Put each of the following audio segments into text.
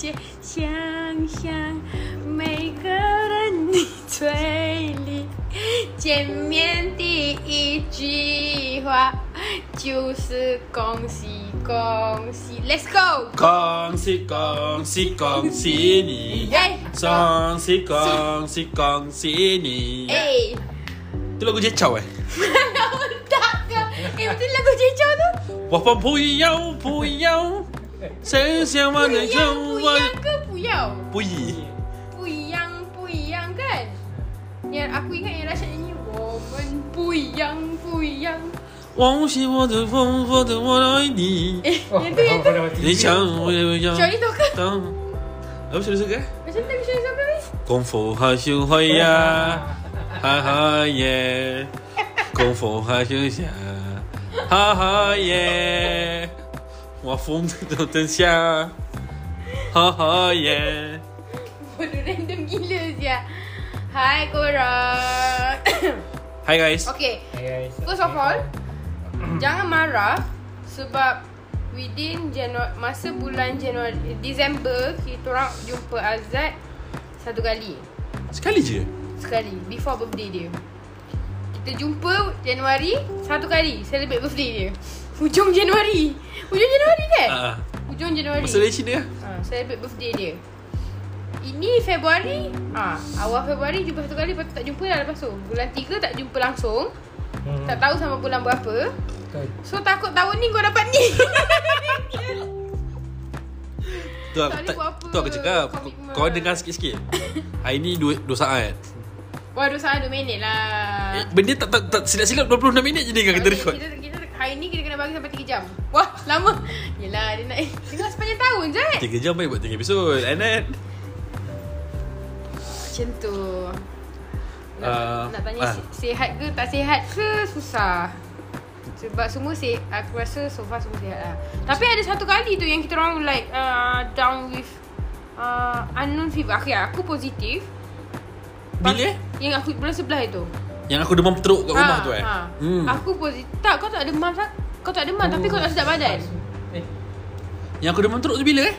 界想象每个人的嘴里，见面第一句话就是恭喜恭喜，Let's go！恭喜恭喜恭喜你！哎恭喜恭喜恭喜你！哎，Tu lagu Jecau eh? tak ke? Eh betul lagu Jejau tu? 我放不一样不一样，神仙万能救我。不一，不一样，不一样，不一样，不一样，看，你看，我们不一样，不一样。忘记我的风，我的我爱你。你像我也。一样哥。我不。我一下。功夫好修会呀，哈哈耶！功夫好修下，哈哈耶！Wah foam Ha ha yeah Bodoh random gila siya Hai korang. Hi guys. Okay. Hi guys. First of all Jangan marah Sebab Within Januari, Masa bulan Januari Disember Kita orang jumpa Azad Satu kali. Sekali je? Sekali Before birthday dia. Kita jumpa Januari Satu kali Celebrate birthday dia. Hujung Januari Hujung Januari kan? Ah, Hujung Januari masa leci dia. ha, Celebrate birthday dia Ini Februari ha, Awal Februari jumpa satu kali Lepas tu tak jumpa dah lepas tu Bulan 3 tak jumpa langsung Hmm. Tak tahu sama bulan berapa Betul. So takut tahun ni kau dapat ni Tu aku, Tak tu aku cakap. Komitmen. Kau dengar sikit-sikit. Hari ni 2 2 saat. Wah dua saat 2 minit lah Eh, benda tak tak, tak silap-silap 26 minit je dia kita Okay, record. kita, kita, Hari ni kita kena bagi sampai 3 jam Wah lama Yelah dia nak Dengar sepanjang tahun je 3 jam baik buat 3 episod. Anet. Macam tu nak, Ah, nak tanya ah. sihat ke tak sihat ke susah Sebab semua se Aku rasa so far semua sihat lah Tapi ada satu kali tu yang kita orang like uh, Down with uh, Unknown fever Okay aku positif Bila? Yang aku bulan sebelah itu Yang aku demam teruk kat rumah tu eh. ha. Hmm. Aku positif Tak kau tak demam tak? Kau tak demam tapi kau tak sedap badan Eh, Yang aku demam teruk tu bila eh?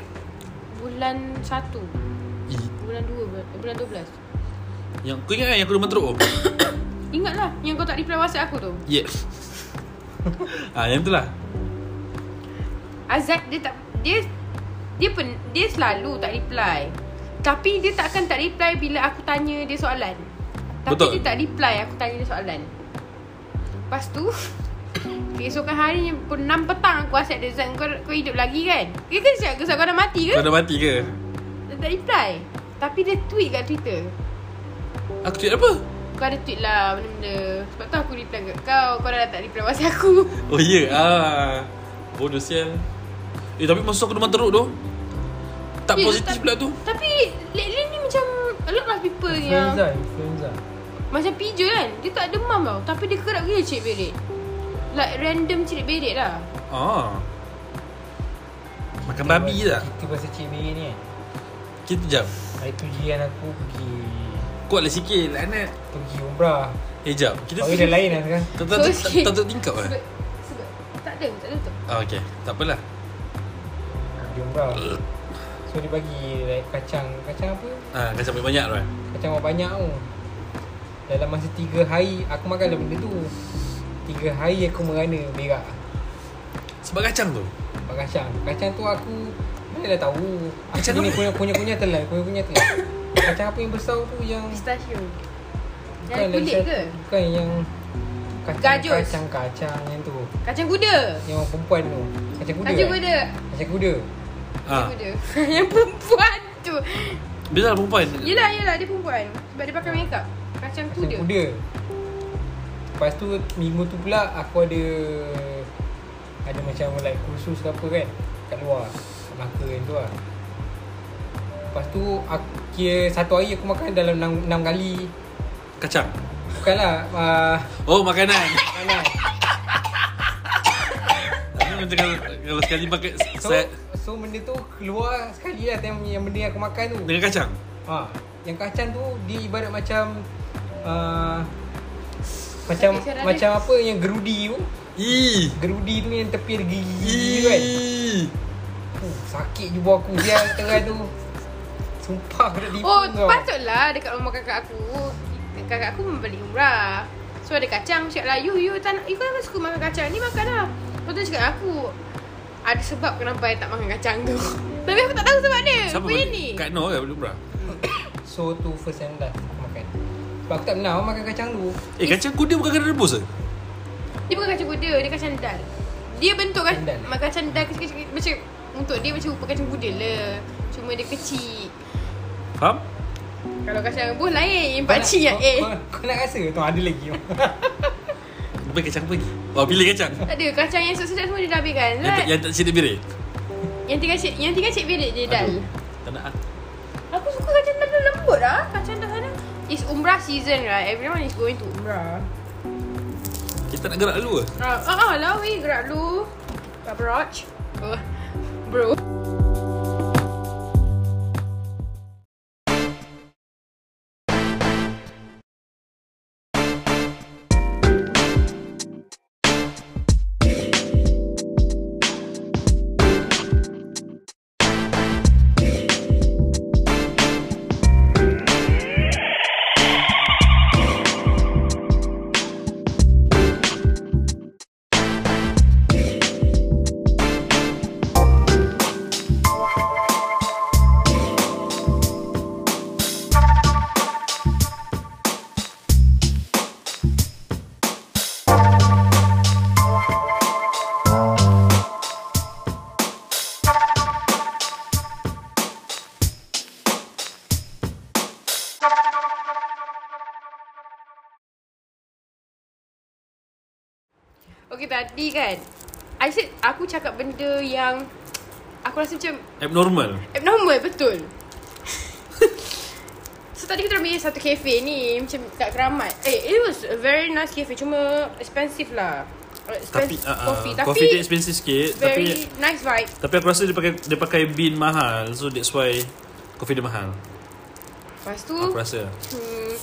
Bulan 1 Ih, Bulan 2 Bulan 12 Yang kau ingat kan yang aku demam teruk? Ingatlah Yang kau tak reply whatsapp aku tu Yeah. ah, yang tu lah. Azad dia tak dia dia pen, dia selalu tak reply. Tapi dia takkan tak reply bila aku tanya dia soalan. Tapi Betul. dia tak reply aku tanya dia soalan. Lepas tu Keesokan hari pun 6 petang aku whatsapp dia Zat kau, kau hidup lagi kan Dia kan siap kau dah mati ke Kau dah mati ke? Dia tak reply Tapi dia tweet kat Twitter Aku tweet apa? Kau ada tweet lah benda-benda Sebab tu aku reply kat kau Kau dah tak reply whatsapp aku Oh ya. Yeah. Ah. Bodoh sial. Eh tapi masa aku demam teruk tu. Tak Eh, positif tapi- pula tu. Tapi lately ni macam A lot of people yang. Macam pija kan Dia tak demam tau Tapi dia kerap gila cik berit Like random cik berit lah Ah. Makan babi tak? Kita pasal cik Mary ni kan. Kita jam. Hari tu jiran aku pergi Kuatlah sikit Anet. pergi umrah. Eh jap. Kita dah lain lah sekarang. Tak tak tingkap. Sebab, sebab Tak ada Tak ada tu Ah okey. Tak apalah. Pergi umrah. So dia bagi like kacang kacang apa? Ah kan sampai banyak tu eh. Kacang banyak tu. Dalam masa 3 hari aku makan lah benda tu. 3 hari aku merana berak. Sebab kacang tu. Makan kacang. Kacang tu aku mana dah tahu. Aku Kacang ni apa? punya punya punya telan, punya punya telan. Kacang apa yang besar tu yang Pistachio bukan Yang kulit ke? Bukan yang kacang Gajus. kacang kacang yang tu. Kacang kuda Yang perempuan tu. Kacang kuda. Kacang kan? kuda Kacang kuda. Ah. Kacang kuda Yang perempuan tu Biasalah perempuan. Yelah yelah dia perempuan Sebab dia pakai makeup Kacang Kacang kuda kuda. Lepas tu minggu tu pula aku ada ada macam like kursus ke apa kan kat luar kat Melaka kan tu lah. Lepas tu aku, kira satu hari aku makan dalam 6, 6 kali Kacang. Bukanlah uh, Oh makanan. makanan macam kalau, kalau sekali makan So, set so benda tu keluar sekali lah time yang benda yang aku makan tu dengan kacang. ha, Yang kacang tu dia ibarat macam uh, Macam Sakit macam apa yang gerudi tu? Ih. Gerudi tu yang tepi ada gigi tu kan? Uh, Sakit jubah aku Dia terai tu. Sumpah aku nak tipu Oh kau. patutlah dekat rumah kakak aku. Kakak aku membeli umrah So ada kacang Cakap lah. You you tak nak You kan suka makan kacang? Ni makan lah. Lepas tu cakap aku Ada sebab kenapa I tak makan kacang tu? Tapi aku tak tahu sebab dia. Siapa Punya ni. Kak Noh kan beli umrah? So tu first and last aku Sebab aku tak pernah orang makan kacang tu Eh kacang kuda bukan kena rebus ke? Dia bukan kacang kuda Dia kacang dal. Dia bentuk kan Dal. Makan kacang dal kecil-kecil Macam Untuk dia macam rupa kacang kuda lah Cuma dia kecil. Faham? Kalau kacang rebus lain. Pakcik yang eh kau, nak rasa tu ada lagi. Bagi kacang apa lagi? Oh pilih kacang? Tak ada Kacang yang sedap semua dia dah habiskan. Yang, tak- yang tak cedek birik? Yang tiga cik Yang tiga cik bilik je dal. Tak nak. Ah. Aku suka kacang dal dia lembut lah Kacang It's umrah season right? Everyone is going to umrah. Kita nak gerak dulu ke? Ah, ah, ah lah weh gerak dulu. Pak Broj oh, Bro tadi kan I said Aku cakap benda yang Aku rasa macam Abnormal. Abnormal betul. So tadi kita pergi satu cafe ni Macam kat Keramat. Eh it was a very nice cafe Cuma expensive lah. Tapi Expensive uh, uh, coffee Tapi Coffee dia expensive sikit Very Tapi nice vibe. Tapi aku rasa dia pakai dia pakai bean mahal So that's why Coffee dia mahal. Lepas tu Aku rasa. hmm,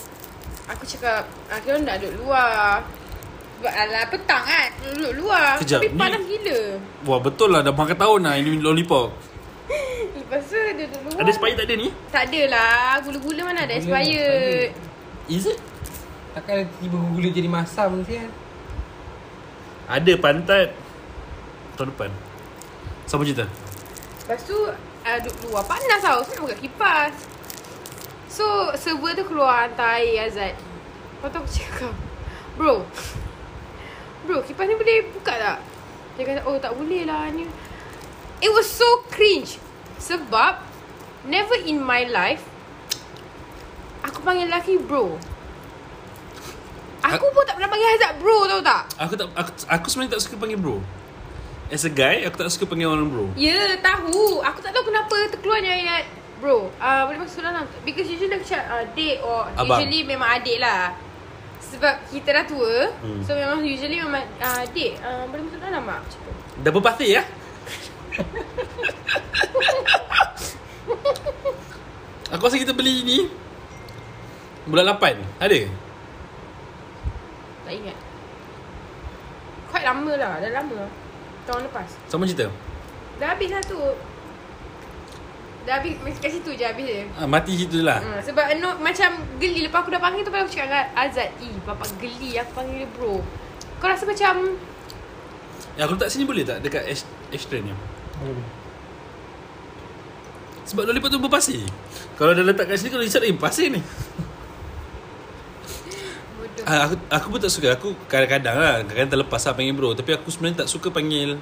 Aku cakap ah, Kita orang nak duduk luar alah petang kan? Duduk luar. Kejap, Tapi ni- panas gila. Wah betul lah. Dah makan tahun lah Ini lollipop. Lepas tu duduk luar. Ada expired tak ada ni? Tak ada lah. Gula-gula mana ada expired Is it? Takkan tiba gula jadi masam kan Ada pantat. Tahun depan. Sama cerita? Lepas tu uh, Duduk luar. Panas tau. So nak buka kipas. So server tu keluar Hantar air Azad. Lepas tu aku cakap Bro Bro kipas ni boleh buka tak? Dia kata oh tak boleh lah ni. It was so cringe. Sebab Never in my life Aku panggil lelaki bro. Aku pun tak pernah panggil Azad bro tau tak? Aku tak aku, aku sebenarnya tak suka panggil bro. As a guy Aku tak suka panggil orang bro. Ya, tahu. Aku tak tahu kenapa terkeluarnya ayat Bro, uh, boleh masuk dalam? Because usually aku cakap uh, Adik or Abang. Usually memang adik lah Sebab kita dah tua Hmm. So memang usually memang uh, Adik, uh, boleh masuk dalam tak? Macam tu. Double party ya? Aku rasa kita beli ni Bulan 8 Ada? Tak ingat. Quite lama lah, dah lama. Tahun lepas. Sama cerita? Dah habis lah tu Dah habis, kat situ je habis dia. Ha, Mati situ lah. Hmm, sebab no, macam geli. Lepas aku dah panggil tu aku cakap dengan Azad Ih bapak geli Aku panggil dia bro. Kau rasa macam ya, Aku letak sini boleh tak? Dekat ash- ashtray ni? Boleh. Sebab lollipop tu berpasir. Kalau dah letak kat sini Kalau risau Eh pasir ni. Ah, aku, aku pun tak suka. Aku kadang-kadang lah Kadang-kadang terlepas lah panggil bro. Tapi aku sebenarnya tak suka panggil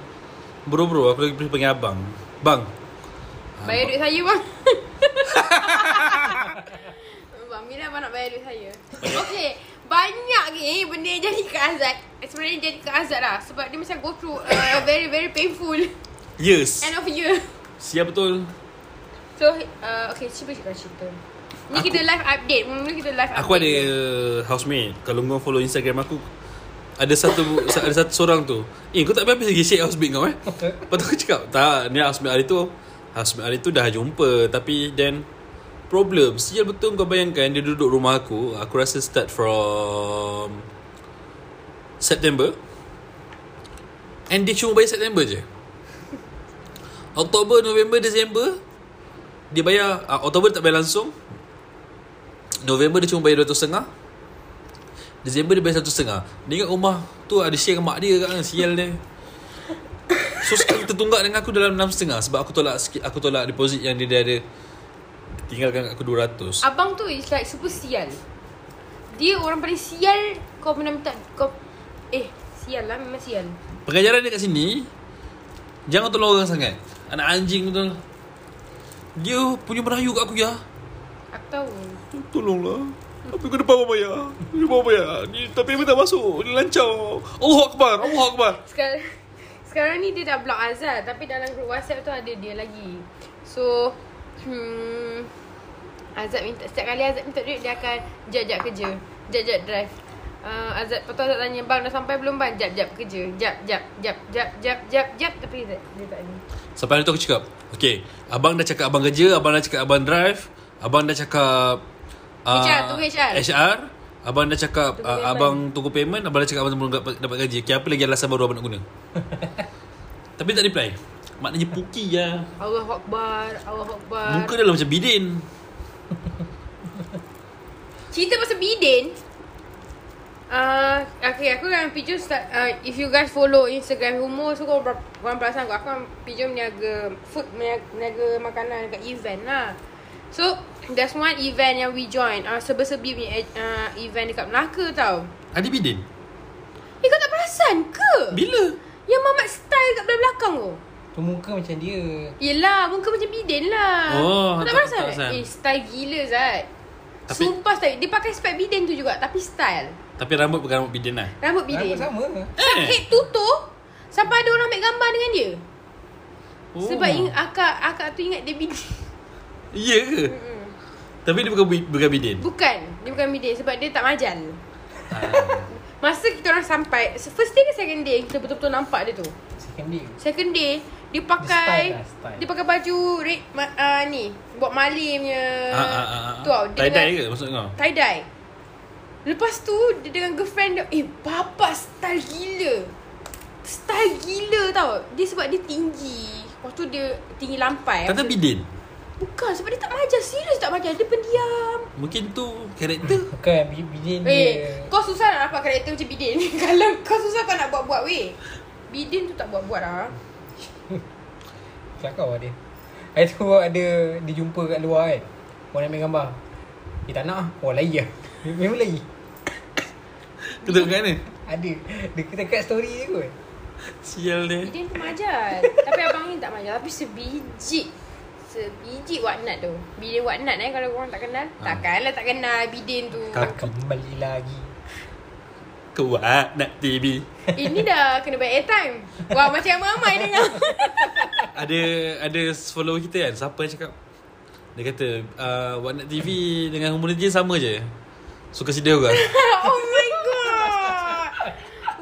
Bro-bro. Aku lagi prefer panggil abang. Bang. Ah, Bayar duit saya bang. Bang Mira abang nak bayar duit saya? Okay Banyak ni benda yang jadi kat Azad. Sebenarnya jadi kat Azad lah Sebab dia macam go through uh, Very very painful. Yes. End of year. Siap betul. So uh, Okay cuba cakap cerita. Ni Aku- kita live update. Mula kita live update Aku ada uh, housemate Kalau kau follow Instagram aku Ada satu Ada satu seorang tu. Eh kau tak habis lagi share housemate kau eh? Lepas tu aku cakap Tak ni housemate hari tu Housemate hari tu dah jumpa Tapi then Problem. Sial betul kau bayangkan Dia duduk rumah aku Aku rasa start from September. And dia cuma bayar September je. Oktober, November, Disember Dia bayar uh, Oktober tak bayar langsung. November dia cuma bayar RM200 Disember dia bayar RM100 Dia ingat rumah tu ada share dengan mak dia kan Sial dia So sekarang tertunggak dengan aku dalam RM6.5 Sebab aku tolak sikit Aku tolak deposit yang dia dah ada. Tinggalkan aku RM200 Abang tu is like super sial. Dia orang paling sial kau pernah minta kau eh sial lah memang sial. Pengajaran dia kat sini Jangan tolong orang sangat. Anak anjing betul Dia punya merayu kat aku ya. Aku tahu. Tolonglah. Apa kau depan abang bayar. Dia abang bayar. Ni, Tapi abang tak masuk. Ni lancar Allah Akbar Allah Akbar. Sekarang sekarang ni dia dah block Azal tapi dalam group WhatsApp tu ada dia lagi. So hmm Azad minta setiap kali Azad minta duit dia akan jap-jap kerja. Jap-jap drive. Uh, Azad lepas tu Azad tanya Bang dah sampai belum bang? Jap-jap kerja Jap jap jap jap jap jap jap Tapi Azad, dia tak ada Sampai hari tu aku cakap Okay Abang dah cakap abang kerja Abang dah cakap abang drive Abang dah cakap uh, HR, tunggu HR. HR Abang dah cakap Tunggu uh, payment. Abang tunggu payment Abang dah cakap abang belum dapat, dapat gaji. Okay apa lagi alasan baru abang nak guna? Tapi tak reply. Maknanya puki lah Allah Akbar Allah Akbar. Muka dia lah macam bidin. Cerita pasal bidin Uh, okay, aku dengan Pijom start uh, If you guys follow Instagram Humor So korang, korang perasan aku Aku dengan Pijom niaga Food niaga, niaga makanan Dekat event lah So There's one event yang we join. Uh, Sebi-sebi punya uh, Event dekat Melaka tau. Ada bidin? Eh kau tak perasan ke? Bila? Yang mamat style kat belakang tu. Tu muka macam dia. Yelah Muka macam bidin lah. Oh, Kau tak tak- perasan? tak perasan. Eh style gila Zat. Tapi- Sumpah style Dia pakai spek bidin tu juga Tapi style. Tapi rambut bukan rambut bidin lah. Rambut bidin. Rambut sama. Eh. Head tutup Sampai ada orang ambil gambar dengan dia. Oh. Sebab ing, akak akak tu ingat dia bidin Ya ke? Mm-mm. Tapi dia bukan, bukan bidin Bukan. Dia bukan bidin Sebab dia tak majal. Ah. Masa kita orang sampai First day ke second day? Kita betul-betul nampak dia tu. Second day. Second day Dia pakai Dia style lah, style. Dia pakai baju red uh, Ni Buat malim punya. Ah, ah, ah, ah. Tu tau Tie-dye dengan- ke? Maksud kau? Tie dye Lepas tu Dia dengan girlfriend dia Eh bapak style gila. Style gila tau. Dia sebab dia tinggi. Lepas tu dia tinggi lampai tu- bidin Bukan sebab dia tak majar Serius tak majar Dia pendiam. Mungkin tu karakter. Bukan bi- bidin Eh dia. Kau susah nak dapat karakter macam Bidin. Kalau kau susah kau nak buat-buat weh. Bidin tu tak buat-buat lah Kelakar lah dia. Hari tu ada Dia jumpa kat luar kan. Orang nak ambil gambar. Dia tak nak Orang lari lah. Memang Kau tengok kat mana? Ada. Dia kata kat story dia kot. Sial dia. Bidin tu majar Tapi abang ni tak majar Tapi sebiji Sebiji Watnat tu. Bidin Watnat eh Kalau korang tak kenal. Ha. Takkanlah tak kenal Bidin tu. Tak. Kembali lagi. Kuat nak TV Ini dah kena bayar airtime. Wah macam ramai dengar Ada Ada follower kita kan Siapa yang cakap? Dia kata uh, Warna TV Dengan Humor Legend sama je. Suka sedih juga. Oh my god.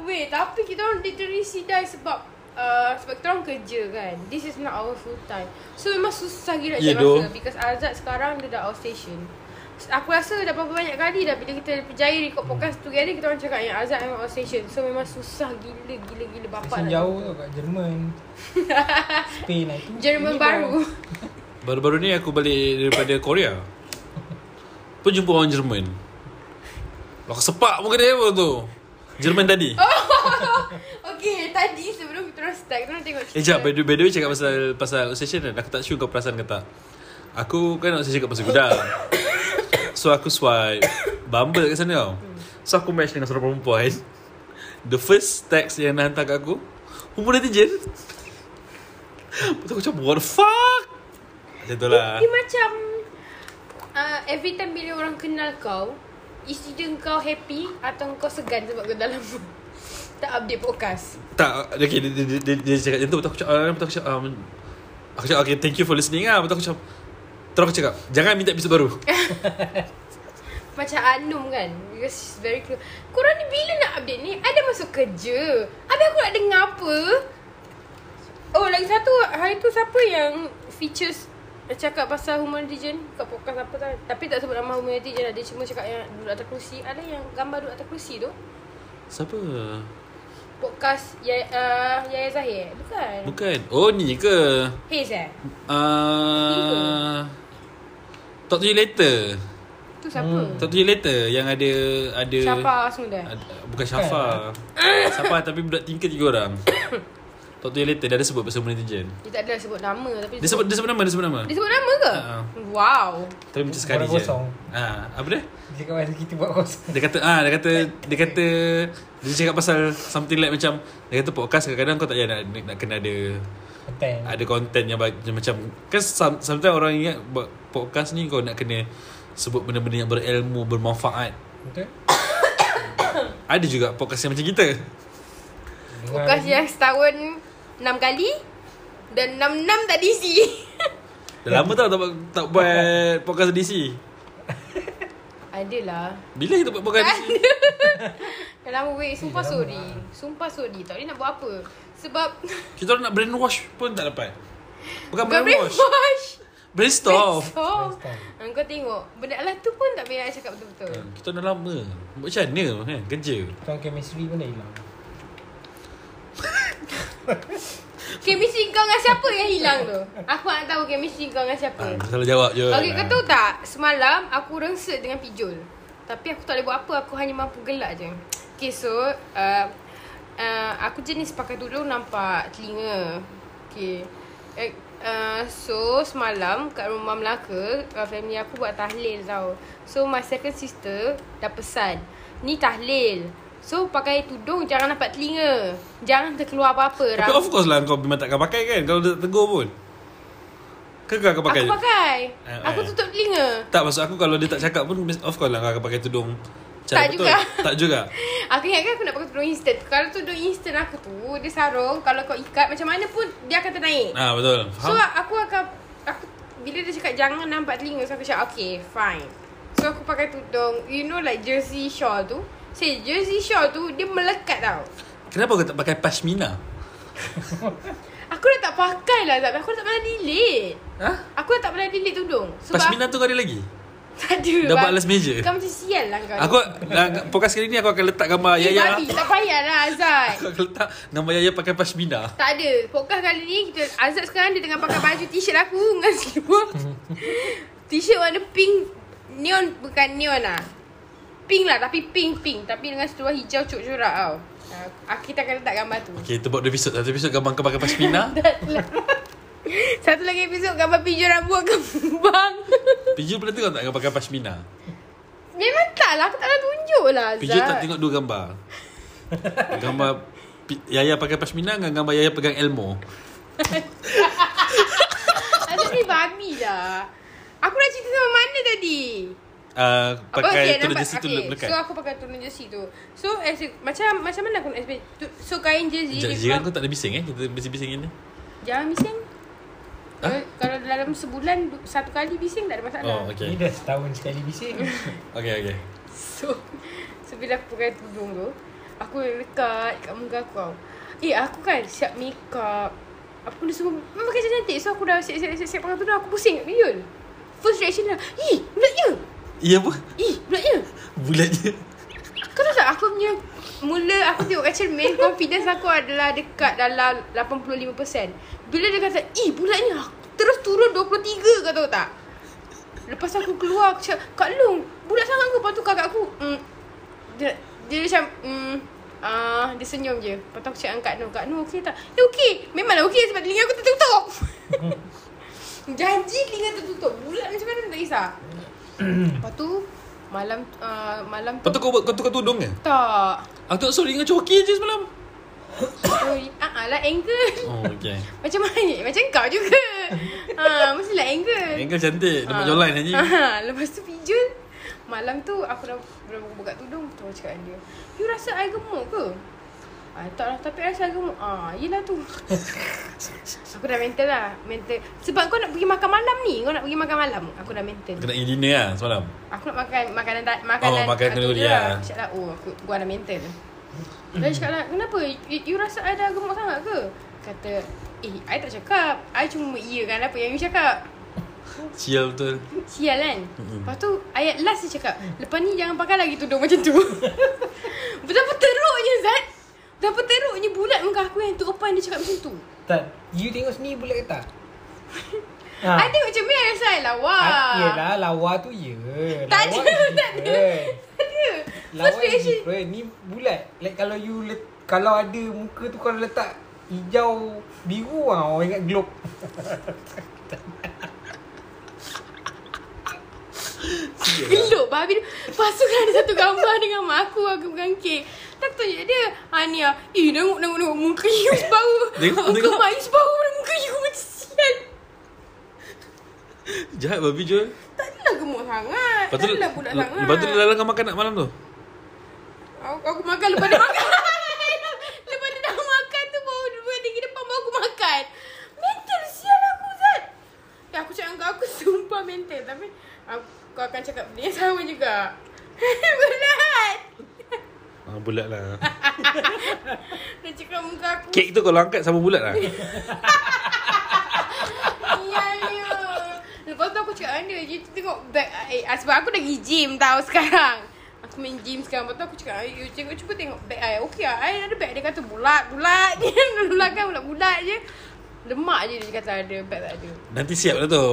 Wait tapi kita orang literally sidai sebab uh, Sebab kita orang kerja kan. This is not our full time. So memang susah gila yeah, masa Because Azad sekarang dia dah outstation Aku rasa dah berapa banyak kali dah Bila kita berjaya record podcast together Kita orang cakap yang Azad memang outstation So memang susah gila gila gila bapak Stesen jauh tu kat Jerman. Spain lah tu Jerman baru. Baru-baru ni aku balik daripada Korea. Pun jumpa orang Jerman. Aku sepak muka dia apa tu Jerman tadi. Okay tadi sebelum kita orang start Kita orang tengok Eh jap by the, by the way cakap pasal Pasal obsession kan? Aku tak sure kau perasan ke tak. Aku kan obsession kat pasal gudang. So aku swipe Bumble kat sana tau. So aku match dengan seorang perempuan. The first text yang dia hantar kat aku Umur netizen Lepas aku macam What the fuck? Macam tu lah. Dia macam uh, Every time bila orang kenal kau Is either kau happy Atau kau segan sebab kau dalam Tak update podcast? Tak Okay dia, dia, dia, dia, cakap macam tu Betul aku cakap ah, Betul aku cakap um, Aku cakap okay thank you for listening lah Betul aku cakap Terus aku cakap Jangan minta episod baru. Macam Anum kan Because she's very close Korang ni bila nak update ni? Ada masuk kerja. Habis aku nak dengar apa? Oh lagi satu Hari tu siapa yang Features Cakap pasal human netizen Kat podcast apa tu Tapi tak sebut nama human netizen lah. Dia cuma cakap yang Duduk atas kerusi Ada yang gambar duduk atas kerusi tu Siapa podcast ya uh, Yaya Zahir? Bukan. Bukan. Oh ni ke? Haze eh? Uh, Talk to you later. Tu siapa? Hmm. Talk to you later yang ada ada Siapa semua dah? ada, bukan Syafa. Syafa tapi budak tingkat tiga orang. Talk to you later dia ada sebut pasal netizen. Dia tak ada sebut nama tapi Dia sebut dia sebut nama, dia sebut nama. Dia sebut nama ke? Ha. Wow. Tapi macam sekali je. kosong. Ha, apa dia? Dia cakap pasal kita buat kosong. Dia kata ah dia kata dia kata dia cakap pasal something like macam dia kata podcast kadang-kadang kau tak payah nak, nak kena ada Konten. ada konten yang, yang macam kan some, sometimes orang ingat buat podcast ni kau nak kena sebut benda-benda yang berilmu bermanfaat. Betul? Ada juga podcast yang macam kita. Podcast yang setahun 6 kali dan 6-6 tak diisi. Dah lama tau tak, buat- tak buat podcast DC. Adalah. Bila kita buat podcast DC? Dah lama weh. Sumpah dah lama sorry. lah. Sumpah sorry. Tak boleh nak buat apa. Sebab Kita nak brainwash pun tak dapat. Bukan Bukan brainwash. brainwash. Brainstorm. Ah, Kau tengok. Benda lah tu pun tak payah cakap betul-betul. Ha, Kita dah lama. Buat macam mana kan? Kerja. Tuan chemistry pun dah hilang. Chemistry kau dengan siapa yang hilang tu? Aku nak tahu chemistry kau dengan siapa. Ha, salah jawab je. Okay, kau tahu tak? Semalam aku rengsek dengan pijul. Tapi aku tak boleh buat apa. Aku hanya mampu gelak je. Okay, so... Uh, uh, aku jenis pakai tudung nampak telinga. Okay. Uh, uh, so, semalam kat rumah Melaka, uh, family aku buat tahlil tau. So, my second sister dah pesan. Ni tahlil. So, pakai tudung jangan nampak telinga. Jangan terkeluar apa-apa. Tapi of course lah kau memang takkan pakai kan Kalau dia tak tegur pun Ke kau akan pakai Aku pakai. Eh, Aku eh. tutup telinga. Tak maksud aku kalau dia tak cakap pun Of course lah kau akan pakai tudung Tak betul. juga. Tak juga Aku ingat kan aku nak pakai tudung instant Kalau tudung instant aku tu Dia sarung Kalau kau ikat Macam mana pun Dia akan ternaik Ah betul So Faham? aku akan aku Bila dia cakap Jangan nampak telinga So aku cakap Okay fine So aku pakai tudung You know like jersey shawl tu Say jersey shawl tu Dia melekat tau Kenapa kau tak pakai pashmina? Aku dah tak pakai lah Zat. Aku dah tak pernah delete Ha? Aku dah tak pernah delete tudung Sebab Pashmina tu kau ada lagi? Tak ada bang. alas meja? Kau macam sial lah kau Aku uh, Podcast kali ni aku akan letak gambar Eh Yaya babi Tak payah lah Azad Aku akan letak Gambar Yaya pakai pashmina Tak ada. Podcast kali ni kita Azad sekarang dia tengah pakai baju t-shirt aku dengan seluar. t-shirt warna pink neon bukan neon lah. Pink lah tapi pink pink tapi dengan seluar hijau cuk-curak tau. Uh, kita akan letak gambar tu. Okay itu buat dua episod Satu episod gambar kau pakai pashmina Satu lagi episod gambar pijul rambut kembang. Piju pernah tengok tak kau pakai pashmina? Memang tak lah. Aku tak nak tunjuk lah Azad. Piju tak tengok dua gambar Gambar Pi- Yaya pakai pashmina Dengan gambar Yaya pegang Elmo Azad ni babi dah. Aku dah cerita sama mana tadi? Uh, Pakai okay, tudung jersey tu okay, lekat So aku pakai tudung jersey tu. So as a, macam macam mana aku nak explain? Tu, So kain jersey jiran keluar- kau tak ada bising eh? Kita bising-bising ni Jangan bising. Ha? Kalau, kalau dalam sebulan Satu kali bising tak ada masalah. Oh okay Ni dah setahun sekali bising. Okay okay So So bila aku pakai tudung tu Aku lekat kat muka aku tau. Eh aku kan siap make up Apa benda semua Memang pakai cantik. So aku dah siap-siap siap pakai tudung Aku pusing kat Yul First reaction dia Ih bulatnya Iya apa? Ih bulatnya Bulatnya Kau tahu tak aku punya Mula aku tengok kat cermin Confidence aku adalah dekat dalam 85% Bila dia kata Ih bulatnya Terus turun 23 kau tahu tak? Lepas aku keluar Aku cakap Kak Long Bulat sangat ke? Lepas tu kakak aku mm, dia, dia macam mm, uh, Dia senyum je. Lepas tu aku cakap Kak Noh Kak Noh okey tak? Ya okey. Memanglah okey Sebab telinga aku tertutup. Janji telinga tertutup. Bulat macam mana tak kisah Lepas tu Malam uh, Malam tu Lepas tu kau, buat- kau tukar tudung ke? Tak. Aku tak sorry dengan coki je semalam. Sorry. Ah ah lah angle. Oh okay. Macam mana? Macam kau juga. Ha, Mestilah angle. Angle cantik Nampak Ah. jawline aja ha, Lepas tu pijul. Malam tu aku dah dah buka tudung Tu cakap dengan dia. You rasa I gemuk ke? Ah, tak lah Tapi rasa gemuk Ah, yelah tu. Aku dah mental lah Mental. Sebab kau nak pergi makan malam ni Kau nak pergi makan malam Aku dah mental. Kau nak pergi dinner lah semalam? Aku nak makan makanan makanan Oh, aku kenduri je lah. Aku cakap lah Oh aku gua ada mental. Dia cakap lah Kenapa? You, you rasa I dah gemuk sangat ke? Kata Eh I tak cakap. I cuma iya kan apa yang you cakap. Sial betul. Sial kan? Mm-mm. Lepas tu Ayat last dia cakap Lepas ni jangan pakai lagi tudung macam tu. Betapa teruknya Zat Betapa teruknya sopan dia cakap macam tu. Tak. You tengok sini ke tak? Ha. I tengok cermin ada saya lawa. Ah, Yelah, lawa tu ya. Tak ada, tak ada. different. Ada. Lawa First is reaction. different. Ni bulat. Like kalau you let, kalau ada muka tu kalau letak hijau biru ah orang ingat globe. Geluk babi. Lepas tu kan ada satu gambar dengan mak aku Aku pegang kek Tak aku tanya dia Ha ni Eh tengok tengok tengok Muka you sebau Tengok, Muka tengok. mak you sebau Dan muka you macam sial Jahat babi jual. Tak adalah gemuk sangat Lepas Tak adalah budak sangat lepas tu dia dalam makan nak malam tu. aku, aku makan lepas dia makan Lepas dia dah makan tu Baru dua tinggi depan Baru aku makan Mental sial aku Zat Ya aku cakap dengan kau Aku sumpah mental Tapi aku, Kau akan cakap benda yang sama juga Berat Ah, bulat lah. Dia cakap muka aku Kek tu kalau angkat sama bulat lah. Ya ya. Lepas tu aku cakap dengan dia Dia tengok bag eh, ah, Sebab aku dah pergi gym tau sekarang. Aku main gym sekarang. Lepas tu aku cakap You tengok cuba tengok bag I. Okey lah I ada bag. Dia kata bulat Bulat je. Bulat kan bulat-bulat je. Lemak je dia kata ada Bag tak ada. Nanti siap lah tu.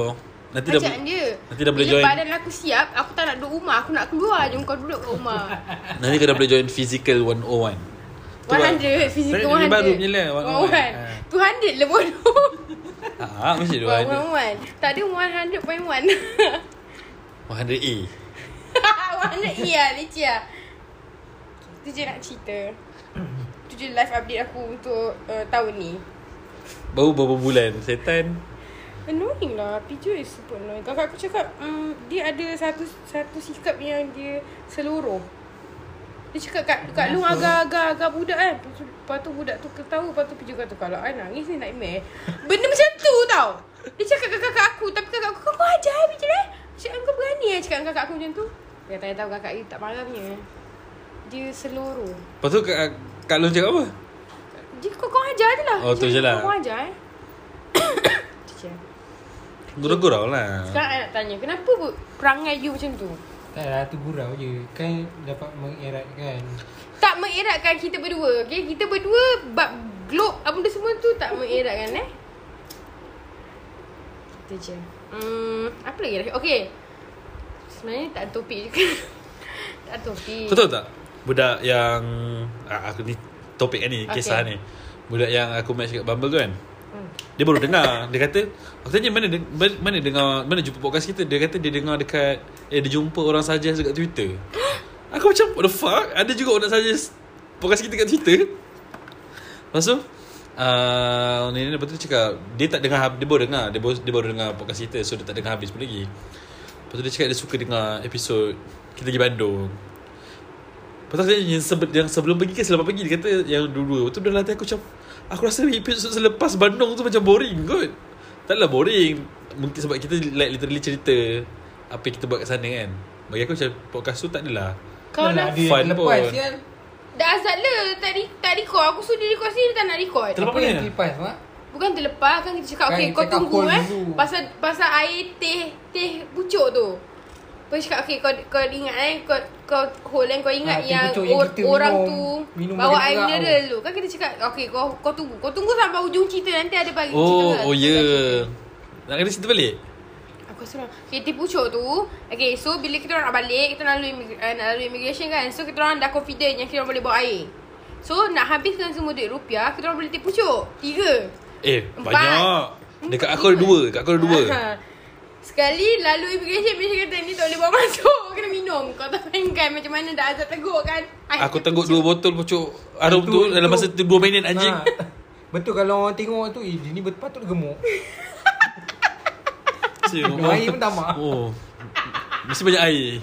Nanti dah dia nanti dah boleh Bila join. badan aku siap Aku tak nak duduk rumah Aku nak keluar je Kau duduk kat rumah nanti kau dah boleh join physical 101. Tu lah. 100 Physical Ni 100 baru punya lah, 101. 101 200 lah bodoh Ah, mesti tu ada. 101 Tak ada 100.1 100A. 100 iya Leceh lah Tu je nak cerita Tu je live update aku Untuk uh, tahun ni Baru beberapa bulan setan. Annoying lah. Pijo is super annoying. Kakak aku cakap um, Dia ada satu Satu sikap yang dia Seluruh. Dia cakap kat, kat Long agak-agak Agak budak kan? Lepas tu, lepas tu budak tu ketawa Lepas tu Pijo kata Kalau I nangis ni nightmare. Benda macam tu tau. Dia cakap kat kakak aku Tapi kakak aku Kau ajar eh Pijo eh. Cakap kau berani eh? Cakap kakak aku macam tu. Dia tanya tahu kakak you tak marah punya. Dia seluruh. Lepas tu Kak, Kak Long cakap apa? Dia kau kau ajar je lah. Oh, tu je lah. Kau ajar eh. Gurau-gurau lah. Sekarang I nak tanya Kenapa perangai you macam tu Tak lah tu gurau je. Kan dapat mengeratkan. Tak mengeratkan kita berdua okay? Kita berdua Bab globe Apa benda semua tu Tak mengeratkan eh Itu je hmm, Apa lagi lagi Okay Sebenarnya tak ada topik juga Tak ada topik Kau tahu tak? Budak yang ah, Aku ni Topik kan ni Okay. Kisah ni Budak yang aku match kat Bumble tu kan Hmm. Dia baru dengar. Dia kata Aku tanya mana mana dengar Mana jumpa podcast kita? Dia kata dia dengar dekat Eh dia jumpa orang suggest dekat Twitter. Aku macam What the fuck? Ada juga orang suggest Podcast kita kat Twitter. Lepas tu uh, Ni lepas tu dia cakap Dia tak dengar Dia baru dengar Dia baru, dia baru dengar podcast kita So dia tak dengar habis pun lagi. Lepas tu dia cakap dia suka dengar episod Kita pergi Bandung. Lepas tu tanya yang, sebe- yang sebelum pergi ke selepas pergi Dia kata yang dua-dua Lepas tu dalam hati aku macam Aku rasa episod selepas Bandung tu macam boring kot Taklah boring Mungkin sebab kita like literally cerita Apa yang kita buat kat sana kan Bagi aku macam podcast tu tak adalah Kau nak fun lepas pun. kan. Dah azad le Tak, di, tak record Aku suruh dia record sini Dia tak nak record Terlepas mana? terlepas mak? Bukan terlepas kan kita cakap Kan okay kau tunggu eh dulu. pasal pasal air teh teh pucuk tu. Tu cakap okay kau kau ingat eh kau kau hold eh kau ingat teh yang, yang or, kita orang minum- tu minum bawa air mineral tu. Kan kita cakap okay kau kau tunggu. Kau tunggu sampai ujung cerita nanti ada bagi cerita. Oh, oh ya Cerita. yeah. Nak kena cerita balik? Aku suruh Okay pucuk tu Okay so bila kita orang nak balik Kita nak lalu, imig- uh, nak lalu immigration kan So kita orang dah confident Yang kita orang boleh bawa air So nak habiskan semua duit rupiah Kita orang beli teh pucuk Tiga Eh, Empat. banyak Dekat aku ada dua Dekat aku ada dua Ha. Sekali lalu immigration Immigration kata ni tak boleh bawa masuk. Kena minum. Kau tahu kan macam mana dah azab tegur kan? Air Aku pucuk. dua botol pucuk Harum tu Dalam masa tu dua minit anjing. Ha. Betul kalau orang tengok tu Eh dia ni patut gemuk. Air pun tamak Oh. Mesti banyak air.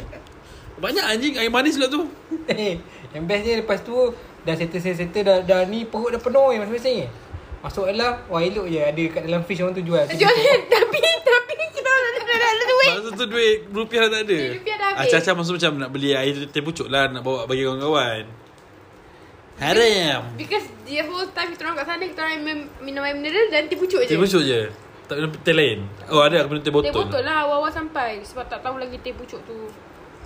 Banyak anjing Air manis pula tu. Eh, Yang bestnya lepas tu Dah settle-settle dah, dah ni perut dah penuh eh masing-masing. Masuk lah Wah elok je Ada kat dalam fish orang tu jual. Jual Tapi Tapi kita orang dah dah ada duit Masa tu duit Rupiah tak ada. Duit rupiah dah habis. Acah-acah macam Nak beli air teh pucuk lah Nak bawa bagi kawan-kawan. Haram. Because the whole time kita orang kat sana Kita orang min- minum air mineral Dan teh pucuk je. Teh pucuk je. Tak minum teh lain. Oh ada aku minum teh Teh botol botol lah awal-awal sampai. Sebab tak tahu lagi teh pucuk tu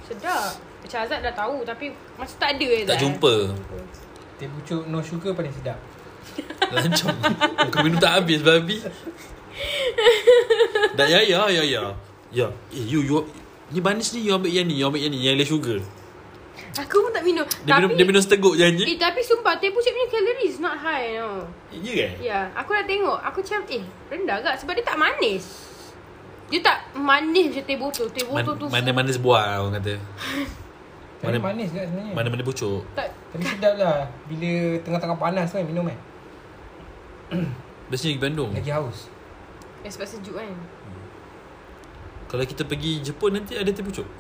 Sedap. Macam Azad dah tahu Tapi Masa tak ada Tak Azad. jumpa. Teh pucuk no sugar paling sedap. Lancong Kau minum tak habis babi. Dah ya ya ya ya Ya Eh you you Ni manis ni You ambil yang ni You ambil yang ni Yang less sugar Aku pun tak minum. Dia tapi, minum Dia minum seteguk je anjing Eh, tapi sumpah, teh pucuk punya calories not high, no. Ya ke Ya, aku dah tengok. Aku macam, eh, rendah agak sebab dia tak manis. Dia tak manis macam teh botol. Teh Man, botol tu. Mana manis buah orang kata Mana- manis kat sebenarnya Mana mana pucuk Tak, Tapi sedap lah Bila tengah-tengah panas kan minum kan Biasanya pergi Bandung Lagi haus eh, sebab sejuk kan. Kalau kita pergi Jepun nanti ada teh pucuk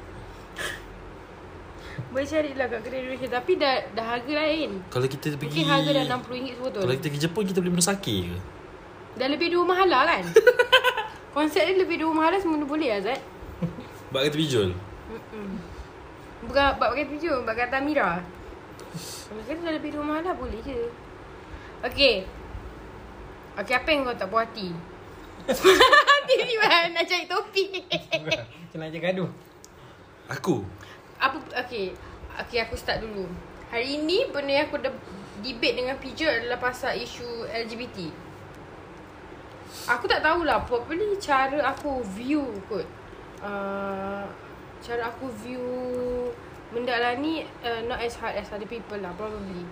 Boleh cari lah kat kedai Indonesia. Tapi dah dah harga lain. Kalau kita pergi Mungkin harga dah RM60 sebotol. Kalau kita pergi Jepun Kita boleh minum sake ke Dah lebih dua mahala kan? Konsep dia lebih dua mahala semua benda boleh Azad. Bak kata bijul Bukan bab pakai tujuh, bab kata Amira. Kata dah lebih dua mahala boleh je. Okay. Okay, apa yang kau tak puas hati? Tiba-tiba nak cari topik. Macam nak je gaduh? Aku? Apa okay okay aku start dulu. Hari ni benda yang aku dah debate dengan Pijot adalah pasal isu LGBT aku tak tahulah probably cara aku view kot. Uh, cara aku view benda lah ni uh, not as hard as other people lah probably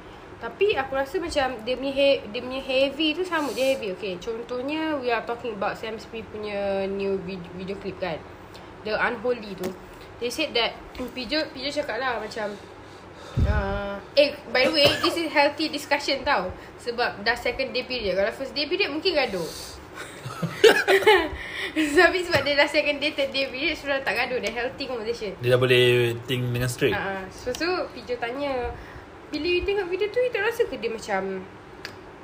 tapi aku rasa macam dia punya, he, dia punya heavy tu sama je heavy. Okay contohnya we are talking about Sam Smith punya new video, video clip kan? The unholy tu. They said that Pijot Pijot cakap lah macam uh, eh by the way this is healthy discussion tau. Sebab dah second day period kalau first day period mungkin gaduh. Tapi sebab dia dah second day third day period sudah tak gaduh. Dah healthy conversation. Dia dah boleh think dengan straight. Uh, so, so Pijot tanya bila you tengok video tu you tak rasa ke dia macam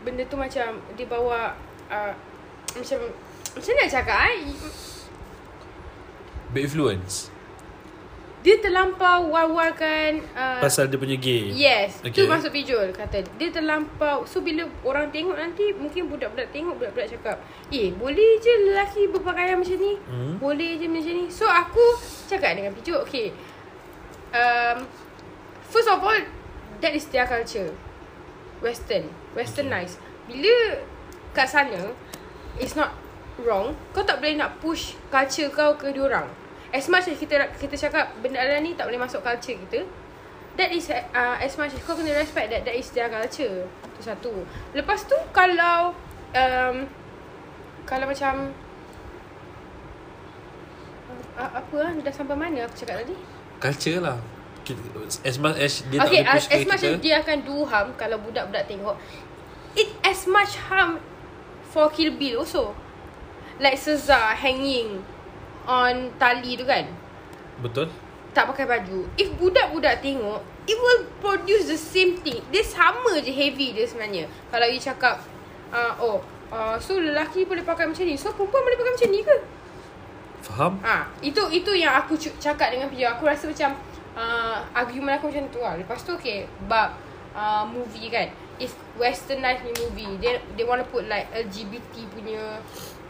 benda tu macam dia bawa uh, macam macam nak cakap eh? Bad influence Dia terlampau war-warkan uh, Pasal dia punya gay Yes. Okay. Tu masuk pijol Kata Dia terlampau So bila orang tengok nanti Mungkin budak-budak tengok Budak-budak cakap Eh boleh je lelaki berpakaian macam ni Hmm. Boleh je macam ni So aku Cakap dengan pijol Okay um, First of all That is their culture. Western. Westernized. Bila Kat sana It's not wrong. Kau tak boleh nak push Culture kau ke diorang. As much as kita kita cakap Benda ni tak boleh masuk culture kita That is uh, As much as kau kena respect That that is their culture. Tu satu. Lepas tu Kalau um, Kalau macam uh, Apa lah Dah sampai mana aku cakap tadi? Culture lah As much as dia okay, tak as, as much kita as dia akan do harm kalau budak-budak tengok, it as much harm for Kill Bill also. Like Cesar hanging on tali tu kan. Betul Tak pakai baju. If budak-budak tengok, it will produce the same thing. Dia sama je heavy dia sebenarnya. Kalau you cakap, uh, oh, uh, so lelaki boleh pakai macam ni. So perempuan boleh pakai macam ni ke? Faham Ah, itu itu yang aku cakap dengan Pijak. Aku rasa macam uh, argument aku macam tu lah. Lepas tu okay, bab uh, movie kan. If westernized punya movie, they they want to put like LGBT punya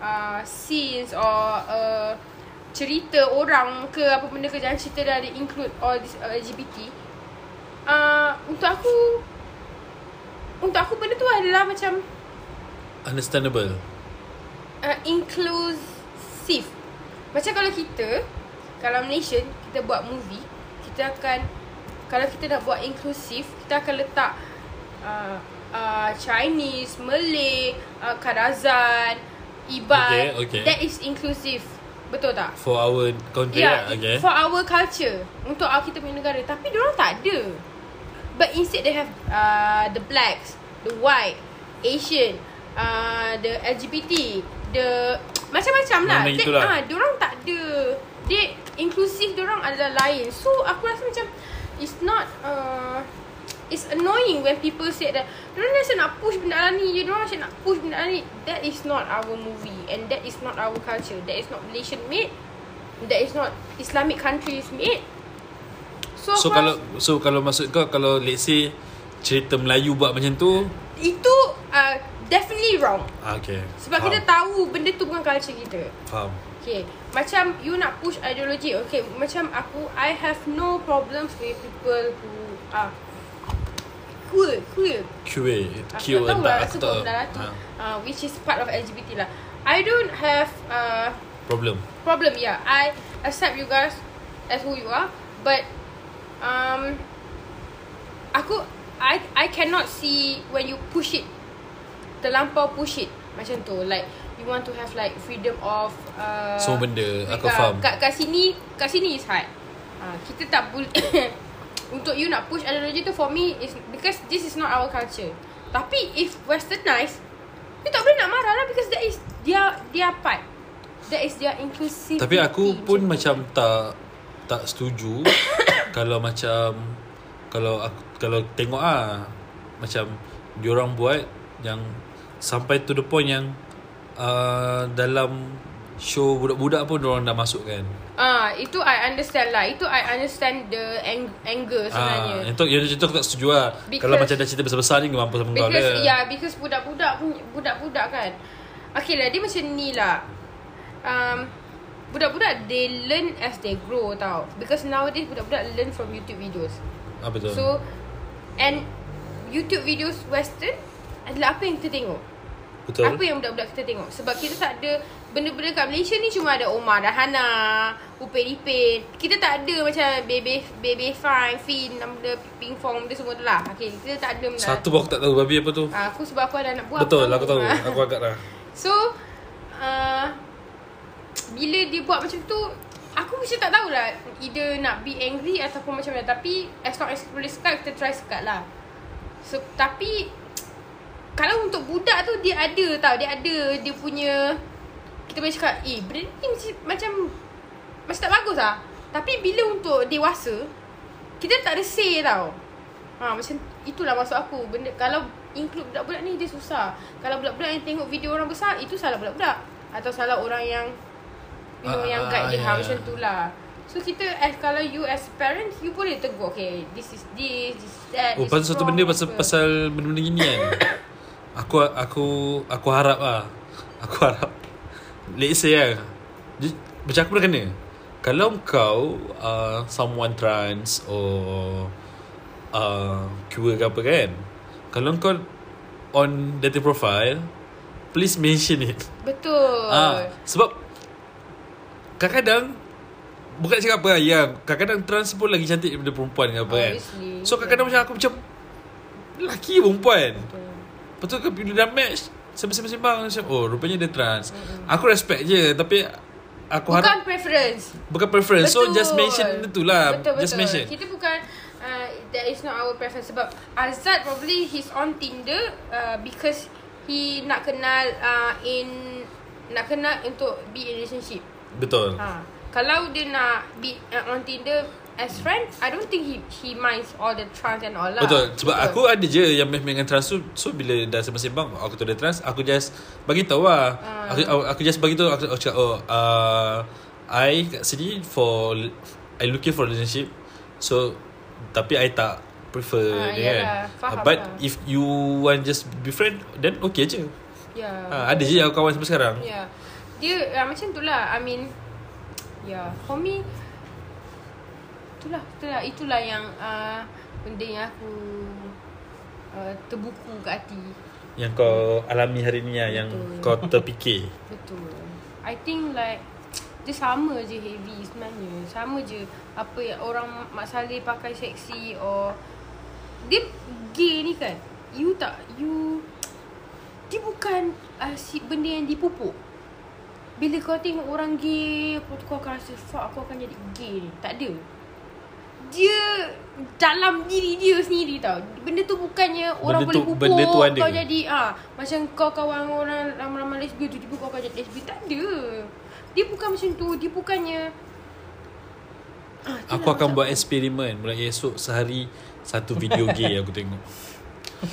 uh, scenes or uh, cerita orang ke apa benda ke jangan cerita dah dia include all this uh, LGBT. Uh, untuk aku untuk aku benda tu adalah macam Understandable uh, inclusive. Macam kalau kita kalau Malaysian kita buat movie, kita akan kalau kita nak buat inklusif, kita akan letak uh, uh, Chinese, Malay, uh, Kadazan, Iban. Okay, okay. That is inclusive. Betul tak? For our country Yeah, lah Okay for our culture Untuk our kita punya negara Tapi diorang tak ada But instead they have uh, The blacks The white Asian uh, The LGBT The Macam-macam lah Mana itulah. ah, Diorang tak ada Dia Inklusif diorang adalah lain. So aku rasa macam It's not uh, It's annoying when people say that Diorang rasa nak push benda lah ni je Diorang rasa nak push benda lah ni. That is not our movie And that is not our culture. That is not Malaysian made. That is not Islamic countries made. So, So kalau rasa So kalau maksud kau Kalau let's say Cerita Melayu buat macam tu? Itu uh, Definitely wrong. Ah, Okay. Sebab Faham. kita tahu Benda tu bukan culture kita. Faham Okay Macam you nak push ideology Okay Macam aku I have no problems with people who are queer, queer. QA. Aku tak tahu lah, aku rasa ha, Uh, which is part of LGBT lah. I don't have uh, Problem. problem, yeah. I accept you guys as who you are. But, um, aku, I I cannot see when you push it, terlampau push it. Macam tu. Like, you want to have like freedom of uh, Semua benda, aku kat- faham. Kat, kat sini, kat sini is hard. Uh, kita tak boleh untuk you nak push ideology tu for me is because this is not our culture. Tapi if westernized, you tak boleh nak marah lah because that is their their part. That is their inclusive. Tapi aku pun macam tak tak setuju kalau macam kalau aku kalau tengok ah macam diorang buat yang sampai to the point yang uh, dalam show budak-budak pun diorang dah masuk kan. Ah, itu I understand lah. Itu I understand the ang- anger sebenarnya. Ah, itu yang itu aku tak setuju lah. Because- kalau macam dah cerita besar-besar ni mampu sama kau Because dia. yeah, because budak-budak pun budak-budak kan. Okay lah, dia macam ni lah. Um, budak-budak they learn as they grow tau. Because nowadays budak-budak learn from YouTube videos. Ah betul. So and YouTube videos western adalah apa yang kita tengok. Betul. Apa yang budak-budak kita tengok Sebab kita tak ada Benda-benda kat Malaysia ni Cuma ada Omar dan Hana Upin Ipin Kita tak ada macam Baby Baby Fine Fin Benda Ping Fong Benda semua tu lah okay, Kita tak ada benda Satu aku tak tahu babi apa tu. Ah, Aku sebab aku ada anak buah betul, aku tahu. Ah. Aku agak lah. So uh, Bila dia buat macam tu Aku macam tak tahulah Either nak be angry Ataupun macam mana Tapi As long as kita boleh sekat Kita try sekat lah so, Tapi Kalau untuk budak tu Dia ada tau Dia ada Dia punya Kita boleh cakap Eh benda ni macam Macam, macam tak bagus lah Tapi bila untuk dewasa Kita tak ada say tau Ha, macam itulah maksud aku benda kalau include budak-budak ni dia susah. Kalau budak-budak yang tengok video orang besar itu salah budak-budak atau salah orang yang you know Ah, yang ah, guide dia ha, ya. macam tu lah. So kita as kalau you as parents you boleh tegur okay this is this this is that. Oh, pasal satu benda pasal pasal benda-benda gini kan. aku aku aku harap lah. Aku harap let's say kan. Ju- Macam aku pernah kena. Kalau kau uh, someone trans or uh, queer ke apa kan. Kalau kau on dating profile please mention it. Betul. Ah, sebab kadang-kadang bukan cakap apa lah, ya, kadang-kadang trans pun lagi cantik daripada perempuan ke apa kan. Obviously. So kadang-kadang macam aku macam lelaki perempuan. Betul. Lepas tu kan bila dah match sembang-sembang macam oh rupanya dia trans. Aku respect je tapi aku Bukan harap preference. bukan preference. So Betul. just mention tu lah. Betul, betul. Just mention. Kita bukan uh, that is not our preference sebab Azad probably he's on Tinder uh, because he nak kenal uh, in nak kenal untuk be in relationship. Betul. Ha. Kalau dia nak be uh, on Tinder as friend, I don't think he he minds all the trans and all lah. Betul Sebab aku ada je Yang main dengan trans tu So bila dah sembang-sembang Aku tu ada trans Aku just Bagi tahu lah Ah. aku, aku, aku just bagi tahu Aku, aku cakap Oh uh, I kat sini For I looking for relationship So Tapi I tak Prefer Ah, dia yalah, kan faham Ah, But lah. if you Want just be friend Then okay je Yeah. ha, Ada je aku kawan sampai sekarang Ya. Dia uh, macam tu lah. I mean ya, yeah, for me itulah, itulah itulah yang uh, benda yang aku uh, terbuku kat hati. Yang kau alami hari ni lah Yang Betul. kau terfikir Betul. I think like dia sama je heavy sebenarnya. Sama je apa yang orang Mak Saleh pakai seksi or dia gay ni kan. You tak you dia bukan uh, si benda yang dipupuk. Bila kau tengok orang gay, kau akan rasa fuck aku akan jadi gay ni. Tak ada. Dia dalam diri dia sendiri tau. Benda tu bukannya orang Benda boleh tu- pupuk benda tu ada. kau jadi ah macam kau kawan orang ramai-ramai lesbian tu tiba kau akan jadi lesbian. Tak ada. Dia bukan macam tu. Dia bukannya ah, itulah Aku akan buat eksperimen Mulai esok sehari Satu video gay aku tengok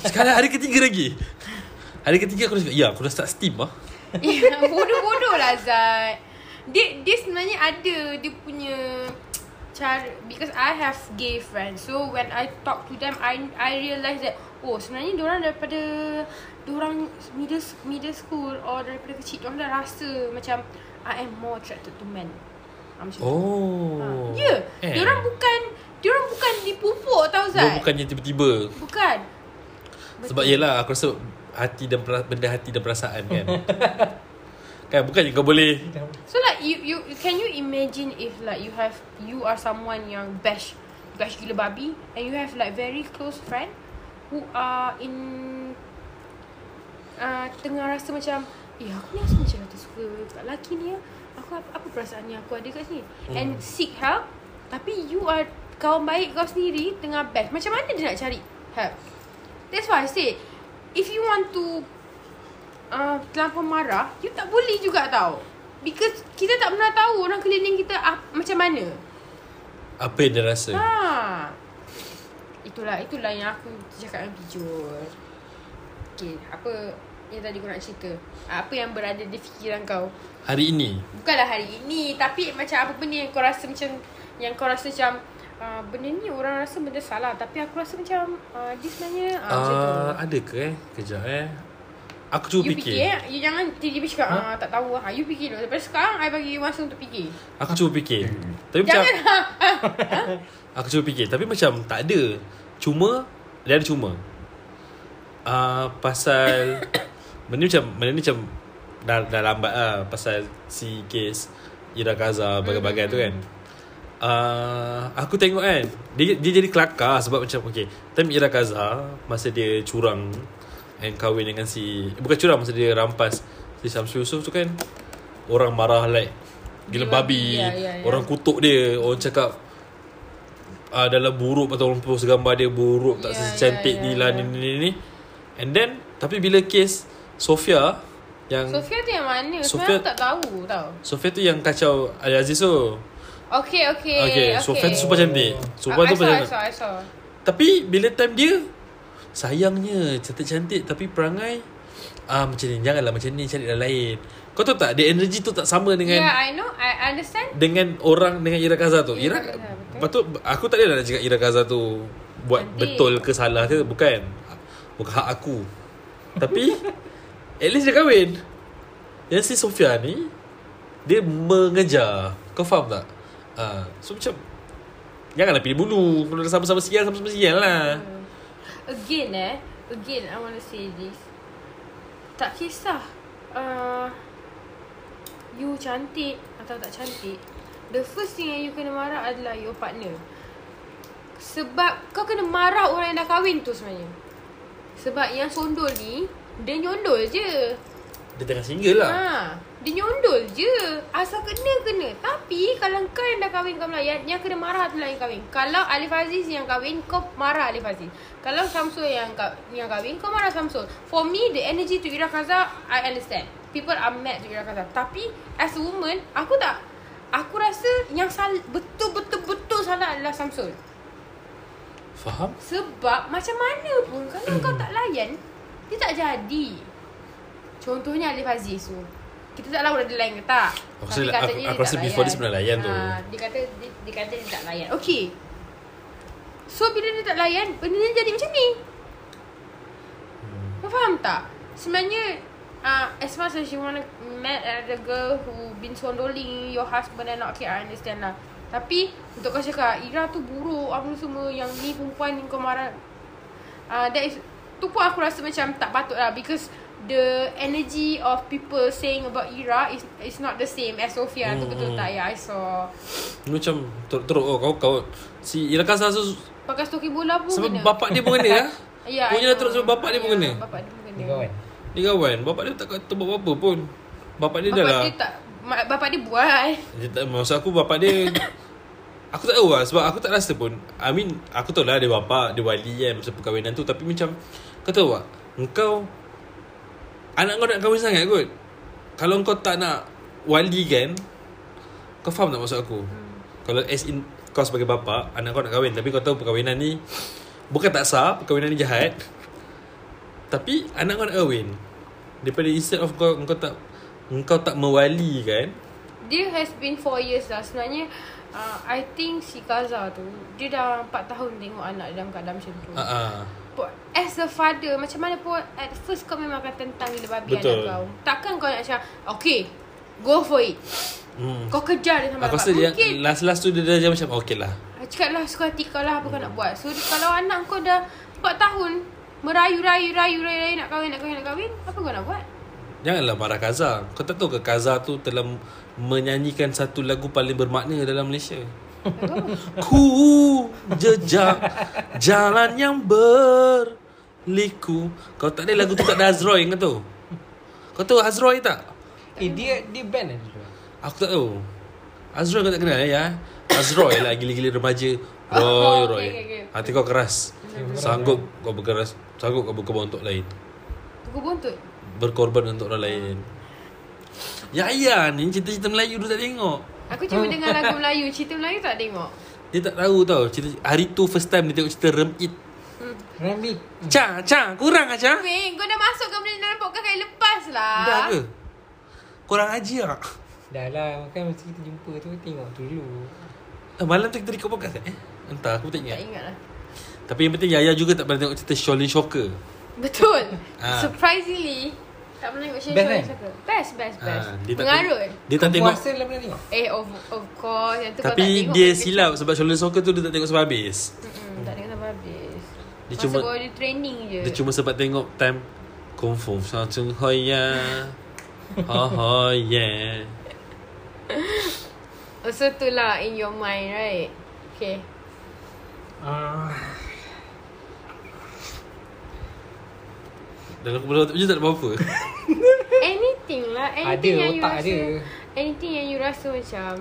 Sekarang hari ketiga lagi Hari ketiga aku dah cakap Ya aku dah start steam lah Ya, bodoh-bodoh lah Zat. Dia dia sebenarnya ada dia punya cara because I have gay friends. So when I talk to them I I realise that oh sebenarnya diorang daripada diorang middle middle school or daripada kecil diorang dah rasa macam I am more attracted to men. Ha, macam tu. Oh Ha. Ya, eh. diorang bukan diorang bukan dipupuk tau Zat. bukannya tiba-tiba Bukan. Sebab yelah aku rasa hati dan benda hati dan perasaan kan. kan bukannya kau boleh. So like you you can you imagine if like you have you are someone yang bash bash gila babi and you have like very close friend who are in uh, tengah rasa macam eh aku ni rasa macam tak suka kat lelaki ni ya. Aku apa, apa perasaan yang aku ada kat sini? Hmm. and seek help tapi you are kawan baik kau sendiri tengah bash. Macam mana dia nak cari help? That's why I say. If you want to uh, terlampau marah, you tak boleh juga tau. Because kita tak pernah tahu orang keliling kita ah, macam mana. apa yang dia rasa. Ha. Itulah itulah yang aku cakap dengan Pijul. Okay, apa yang tadi kau nak cerita? Apa yang berada di fikiran kau? Hari ini Bukanlah hari ini Tapi macam apa benda yang kau rasa macam Yang kau rasa macam uh, Benda ni orang rasa benda salah Tapi aku rasa macam uh, Dia sebenarnya uh, uh, ada ke eh? Kejap eh. Aku cuba You fikir. fikir eh? You jangan tiba-tiba cakap ha? Tak tahu ha, You fikir dulu. Lepas sekarang I bagi you masa untuk fikir. Aku cuba fikir. Tapi macam Jangan. Ha, ha. Aku cuba fikir. Tapi macam tak ada. Cuma Dia ada cuma. Uh, Pasal Benda ni macam Benda ni macam Dah, dah lambat lah. Pasal si kes Ira Kaza Bagai-bagai tu kan. Uh, Aku tengok kan dia, dia jadi kelakar Sebab macam Okay Time Ira Kaza Masa dia curang And kahwin dengan si Bukan curang Masa dia rampas. Si Samsul Yusof tu kan Orang marah like Gila babi. babi, ya, ya, ya. Orang kutuk dia. Orang cakap uh, dalam buruk atau orang post gambar dia buruk tak yeah, ya, cantik ya, ni ya. lah ni ni ni and then tapi bila kes Sofia yang Sofia tu yang mana? Sofia- Sebenarnya tak tahu tau. Sofia tu yang kacau Ali Aziz tu. Okay okay okay, Sofia tu super cantik. Super I, tu I saw, I saw, I saw. tapi bila time dia sayangnya cantik-cantik tapi perangai ah macam ni janganlah macam ni cari dah lain kau tahu tak dia energy tu tak sama dengan Yeah I know I understand dengan orang dengan Ira Kaza tu. Ira betul. Lepas tu aku tak ada nak cakap Ira Kaza tu buat Cantik. betul ke salah ke bukan. Bukan hak aku. Tapi at least dia kahwin. Yang si Sofia ni dia mengejar. Kau faham tak? Uh, so macam janganlah pilih bulu. Kalau dah sama-sama sial sama-sama sial lah. Again eh? Again I want to say this. Tak kisah uh, You cantik Atau tak cantik The first thing yang you kena marah adalah your partner. Sebab kau kena marah orang yang dah kahwin tu sebenarnya. Sebab yang sondol ni Dia nyondol je. Dia tengah single lah. Ha, dia nyondol je. Asal kena kena. Tapi kalau kau yang dah kahwin kau melayan, yang kena marah adalah yang kahwin. Kalau Alif Aziz yang kahwin, kau marah Alif Aziz. Kalau Samsul yang yang kahwin, kau marah Samsul. For me, the energy to Ira Kaza, I understand. People are mad to Ira Kaza. Tapi as a woman, aku tak aku rasa yang sal- betul-betul betul salah adalah Samsul. Faham? Sebab macam mana pun kalau kau tak layan, dia tak jadi. Contohnya Alif Aziz tu. Kita tak tahu dia layan ke tak. Aku rasa- aku- aku tak rasa before dia sebenarnya layan tu. Ha, dia kata dia, dia kata dia tak layan. Okay. So bila dia tak layan, benda ni jadi macam ni. Hmm. Kau faham tak? Sebenarnya uh, as much as you want to mad at the girl who been sondoling your husband and not okay, I understand lah. Tapi untuk kau cakap Ira tu buruk apa semua yang ni perempuan yang kau marah uh, that is tu pun aku rasa macam tak patut lah because the energy of people saying about Ira is is not the same as Sofia tu Hmm, betul hmm. tak? Ya I saw. Macam teruk-teruk oh, kau kau si Ira Kaza tu pakai stoki bola pun sebab kena. bapak dia pun kena lah. Ya, Punya I dah teruk sebab bapak dia pun Ya, kena. Bapak dia pun kena. Kawan. Dia kawan. Bapak dia tak kata buat apa pun. Bapak dia dah Bapak lah. dia tak ma- bapak dia buat. dia tak, Maksud aku bapak dia Aku tak tahu lah Sebab aku tak rasa pun. I mean Aku tahu lah dia bapak Dia wali kan Masa perkahwinan tu. Tapi macam Kau tahu tak? Engkau Anak kau nak kahwin sangat kot. Kalau kau tak nak Wali kan Kau faham tak maksud aku? Hmm. Kalau as in Kau sebagai bapak Anak kau nak kahwin Tapi kau tahu perkahwinan ni Bukan tak sah Perkahwinan ni jahat. Tapi Anak kau nak kahwin Daripada instead of kau Kau tak Engkau tak mewali kan? Dia has been 4 years dah. Sebenarnya uh, I think si Kaza tu Dia dah 4 tahun tengok anak dalam keadaan macam tu. Ah, ah. But As a father Macam mana pun At first kau memang akan tentang Gila babi Betul. anak kau Takkan kau nak macam Okay Go for it Hmm. Kau kejar dia sampai Aku dapat rasa Mungkin last-last tu dia dah macam okay lah. Cakap lah suka hati kau lah Apa kau nak buat So kalau anak kau dah 4 tahun Merayu-rayu rayu rayu rayu nak kahwin nak kahwin nak kahwin. Apa kau nak buat? Janganlah marah Kaza. Kau tak tahu ke Kaza tu telah menyanyikan satu lagu paling bermakna dalam Malaysia. Ku jejak jalan yang berliku. Kau tak ada lagu tu tak ada Azroy kau tahu? Kau tahu Azroy tak? Eh dia dia band dia. Aku tak tahu. Azroy kau tak kenal ya? Azroy lah gila-gila remaja. Roy, Oh, Roy. okay, okay, okay. Hati kau keras. Sanggup kau berkeras. Sanggup kau berkorban untuk lain. Buku buntut. Berkorban untuk orang lain. Ya ya ni cerita-cerita Melayu tu tak tengok. Aku cuma dengar lagu Melayu. Cerita Melayu tak tengok. Dia tak tahu tau cerita, Hari tu first time dia tengok cerita Remit Rambit. Ca, Ca, kurang ah Ca Weh, kau dah masukkan benda dalam podcast kali lepas lah. Dah ke? Kurang aja tak? Dah lah kan masa kita jumpa tu tengok tu dulu. Eh, malam tu kita record podcast eh? Entah, aku tak Tak ingat ingat lah. Tapi yang penting Yaya juga tak pernah tengok cerita Shaolin Shocker Betul. Ah. Surprisingly. Tak pernah tengok Best, Shane kan? Show Best, best, best. Ah, dia tak Mengarut. tengok- Dia tak tengok Puasa lah pernah tengok. Eh, of, of course. Yang tu kau tak Tapi tengok. dia silap Sebab Shaolin Soccer tu Dia tak tengok sampai habis Mm-mm, tak tengok sampai habis. Dia Masa cuma- dia training je. Dia cuma sempat tengok Time Kung Fu Sa Chung Hoi Ya Ha ha yeah Oh, so tu lah in your mind, right? Okay. Ah, Dalam kepala otak je tak ada apa-apa Anything lah. ada Anything yang you rasa. ada. Anything yang you rasa macam.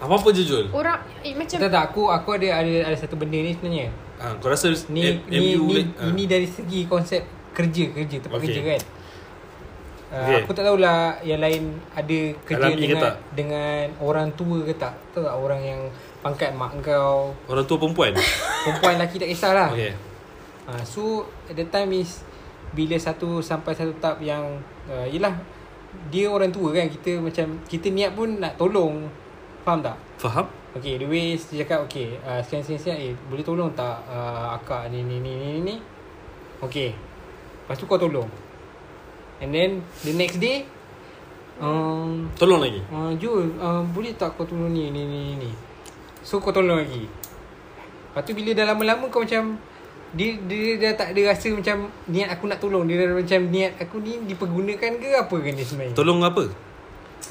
Apa-apa je Jul Orang, eh, macam. Tak tak aku aku ada ada ada satu benda ni sebenarnya. ha, Kau rasa Ni M- ni MU ni, ha. ini dari segi konsep kerja kerja tempat Okey. kerja kan. Uh, Okey. Aku tak tahulah yang lain ada kerja Alami ke dengan tak? dengan orang tua ke tak. Tahu tak orang yang pangkat mak kau, Orang tua perempuan perempuan lelaki tak kisahlah. Okay Uh, so at the time is bila satu sampai satu tahap yang uh, yelah dia orang tua kan kita macam kita niat pun nak tolong. Faham tak? Faham? Okay the way dia cakap okay uh, sekian-sekian eh boleh tolong tak uh, akak ni ni ni ni ni? Ni Okay. Lepas tu kau tolong. And then the next day um, Tolong lagi? uh, Jul uh, boleh tak kau tolong ni ni ni ni? So kau tolong lagi. Lepas tu bila dah lama-lama kau macam dia, dia dah tak ada rasa macam niat aku nak tolong Dia dah macam niat aku ni dipergunakan ke apa kan dia sebenarnya Tolong apa?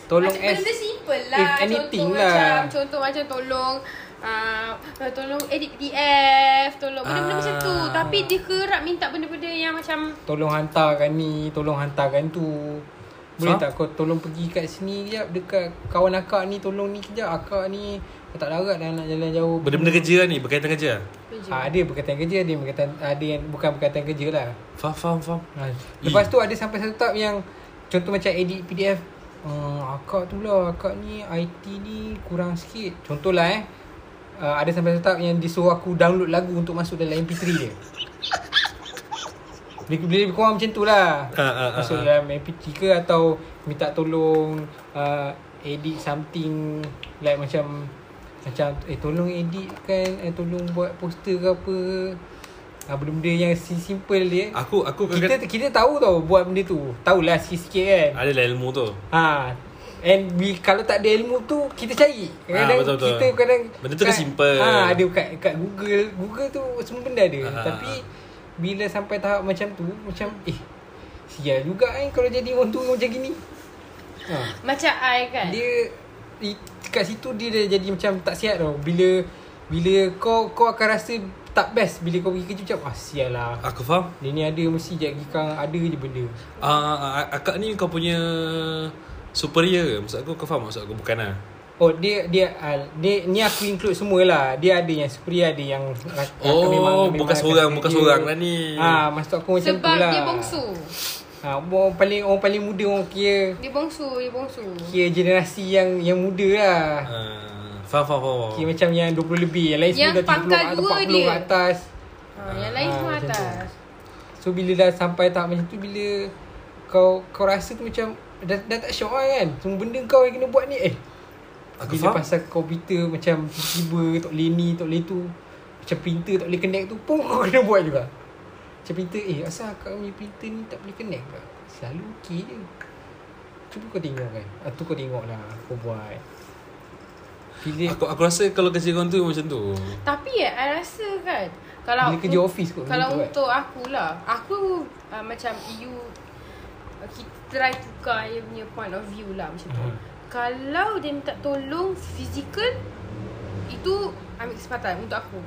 Tolong macam as benda simple if lah. anything contoh lah. macam contoh macam tolong uh, tolong edit PDF, tolong benda-benda Ah. macam tu. Tapi dia kerap minta benda-benda yang macam Tolong hantarkan ni Tolong hantarkan tu Boleh Faham? tak kau tolong pergi kat sini kejap Dekat kawan akak ni Tolong ni kejap Akak ni Kau tak larat dah nak jalan jauh. Benda-benda kerja lah ni Berkaitan kerja ha, Ada berkaitan kerja Ada yang berkaitan Ada yang bukan berkaitan kerja lah. Faham, faham, faham. Ha. Lepas tu ada sampai satu tahap yang Contoh macam edit PDF uh, Akak tu lah Akak ni IT ni kurang sikit. Contoh lah eh. Uh, Ada sampai satu tahap yang Disuruh aku download lagu Untuk masuk dalam MP3 dia. Lebih lebih kurang macam tu lah. Ah, ah, ah, Masuk ah. dalam MP3 ke Atau Minta tolong uh, Edit something Like macam Macam Eh tolong edit kan eh, Tolong buat poster ke apa uh, Benda-benda yang si simple dia Aku aku kita kita tahu tau buat benda tu. Tahulah sikit-sikit kan. Ada lah ilmu tu Ha. And we, kalau tak ada ilmu tu kita cari. Kadang Ah, betul, betul. kita kadang Benda tu kan simple. Ha, ada kat kat Google. Google tu semua benda ada. Ah. Tapi bila sampai tahap macam tu macam eh sial juga kan kalau jadi orang tua macam gini. Ha. Macam I kan. Dia di, kat situ dia dah jadi macam tak sihat tau. Bila bila kau kau akan rasa tak best bila kau pergi kerja macam ah sial lah. Aku faham Dia ni ada mesti jadi kang ada je benda. Ah, uh, Akak ni kau punya Superior ke? Maksud aku kau faham maksud aku bukan lah Oh dia dia uh, dia ni aku include semualah. Dia ada yang superior ada yang Oh, bukan seorang, bukan seorang lah ni. Ha, maksud aku macam Sebab tu lah. dia bongsu. Ha, orang paling orang paling muda orang kira Dia bongsu, dia bongsu. kira generasi yang yang muda lah. uh, Faham, faham, faham, Kira macam yang 20 lebih, yang lain Yang semua dah 30 pangkal atau dua 40 dia. ke atas. Ha, yang lain Ah, semua macam tu. atas. So bila dah sampai tahap macam tu bila kau kau rasa tu macam dah, dah tak syok lah kan. Semua benda kau yang kena buat ni eh Aku Bila faham pasal komputer macam tiba-tiba tak boleh ni, tak boleh tu. Macam printer tak boleh connect tu pun kau kena buat juga. Macam printer, eh asal akak punya printer ni tak boleh connect ke? Selalu okey je. Cuba kau tengok kan. Ah, tu kau tengok lah kau buat. Pilih Aku aku rasa kalau kerja kau tu macam tu. Tapi ya, I rasa kan kalau Bila kerja office kot Kalau kan? untuk aku lah, aku uh, macam you uh, kita try tukar dia punya point of view lah macam tu. Hmm. Kalau dia minta tolong physical itu ambil kesempatan untuk aku.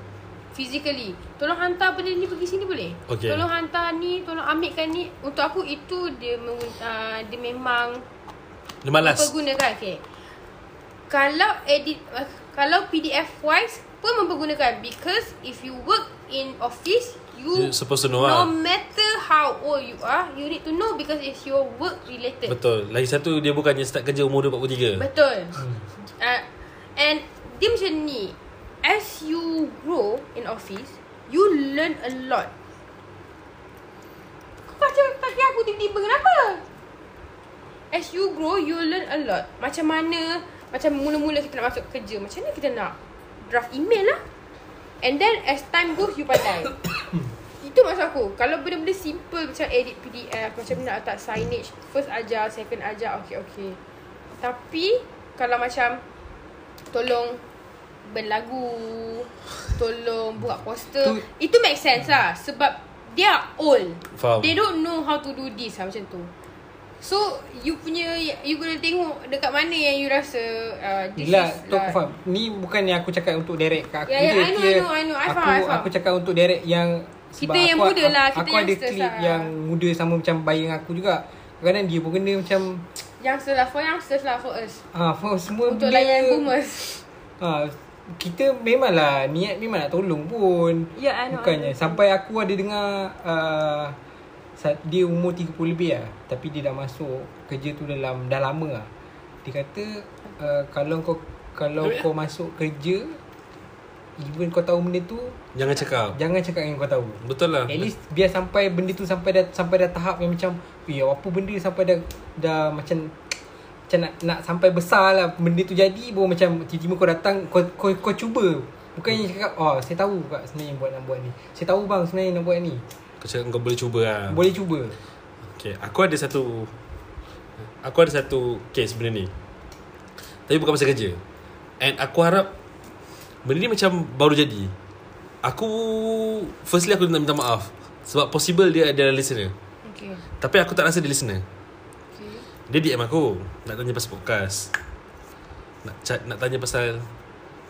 Physically Tolong hantar benda ni pergi sini boleh? Okay. Tolong hantar ni Tolong ambilkan ni Untuk aku itu Dia uh, dia memang Dia malas. Mempergunakan okay. Kalau edit uh, Kalau PDF wise Pun mempergunakan Because if you work in office You You're supposed to know No lah. matter how old you are You need to know Because it's your work related Betul. Lagi satu dia bukannya start kerja umur dia 43. Betul uh, And Dia macam ni As you grow in office You learn a lot. Baca kaki aku tiba-tiba kenapa? As you grow You learn a lot. Macam mana Macam mula-mula kita nak masuk kerja Macam mana kita nak Draft email lah. And then as time goes You pandai. Itu maksud aku. Kalau benda-benda simple Macam edit PDF Macam nak letak signage First ajar Second ajar Okay okay. Tapi Kalau macam Tolong Berlagu Tolong buat poster Tu- Itu make sense lah Sebab They are old Faham. They don't know how to do this lah Macam tu So You punya You kena tengok Dekat mana yang you rasa uh, this Yelah, is tu aku faham. Ni bukan yang aku cakap untuk direct kat aku ya, je. I know, I know, I know. I aku, faham, I faham. Aku cakap untuk direct yang Kita sebab yang aku, muda lah, kita Aku ada youngsters klip lah. yang muda sama macam bayang aku juga. Kadang-kadang dia pun kena macam Youngsters lah For youngsters lah For us ah for semua Untuk benda- layan boomers Ah, kita memanglah niat memang nak tolong pun. Ya, I know, Bukannya I know. sampai aku ada dengar uh, dia umur 30 lebih lah tapi dia dah masuk kerja tu dalam dah lama lah. Dia kata uh, kalau kau kalau kau masuk kerja even kau tahu benda tu Jangan cakap. jangan cakap yang kau tahu. Betul lah. At least biar sampai benda tu sampai dah sampai dah tahap yang macam eh apa benda sampai dah dah macam macam nak nak sampai besar lah benda tu jadi baru macam tiba-tiba kau datang kau kau, kau cuba. Bukannya cakap oh saya tahu kak sebenarnya buat nak buat ni. Saya tahu bang sebenarnya nak buat ni. Kau cakap kau boleh cuba lah. boleh cuba. Okay, aku ada satu Aku ada satu case benda ni. Tapi bukan pasal kerja. And aku harap Benda ni macam baru jadi. Aku Firstly aku nak minta maaf Sebab possible dia adalah listener. Okay. Tapi aku tak rasa dia listener Dia DM aku Nak tanya pasal podcast Nak chat, nak tanya pasal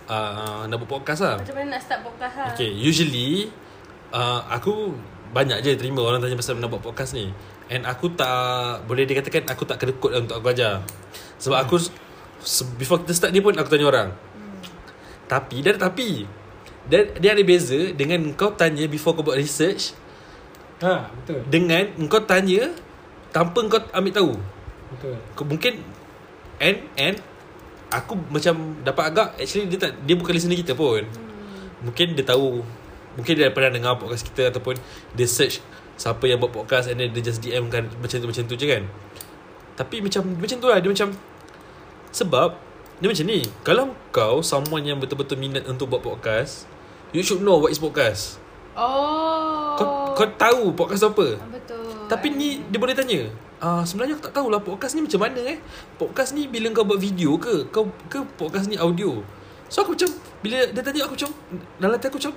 uh, Nak buat podcast lah Macam mana nak start podcast lah Okay, usually uh, aku banyak je terima orang tanya pasal nak buat podcast ni. And aku tak boleh dikatakan aku tak kedekut lah untuk aku ajar. Sebab aku se- before kita start ni pun aku tanya orang. Tapi dia ada tapi. Dia, dia ada beza dengan kau tanya before kau buat research ha betul dengan kau tanya tanpa kau ambil tahu. Betul Kau mungkin and and aku macam dapat agak actually dia tak dia bukan listener kita pun. Mungkin dia tahu mungkin dia pernah dengar podcast kita ataupun dia search siapa yang buat podcast and then dia just DM kan macam tu macam tu je kan. Tapi macam macam tu lah dia macam sebab dia macam ni kalau kau someone yang betul-betul minat untuk buat podcast you should know what is podcast. Oh Kau kau tahu podcast apa. Betul Tapi ni dia boleh tanya Ah sebenarnya aku tak tahulah podcast ni macam mana eh. Podcast ni bila kau buat video ke? Kau ke podcast ni audio? So aku macam bila dia tanya aku macam dalam hati aku macam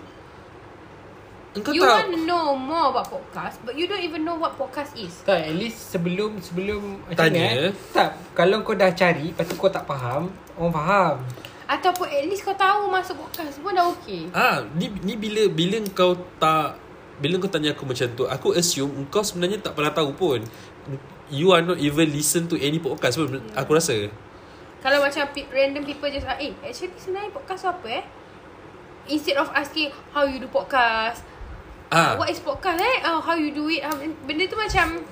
engkau You tak want to know more about podcast But you don't even know what podcast is tak at least sebelum sebelum macam Tanya. ni eh, tak kalau kau dah cari lepas tu kau tak faham orang faham Ataupun at least kau tahu masuk podcast pun dah okay ah ni ni bila bila kau tak bila kau tanya aku macam tu aku assume kau sebenarnya tak pernah tahu pun you are not even listen to any podcast pun aku rasa. Kalau macam random people just ah, Eh actually sebenarnya podcast apa eh? Instead of asking How you do podcast? Ah. What is podcast eh? Oh, How you do it? How, Benda tu macam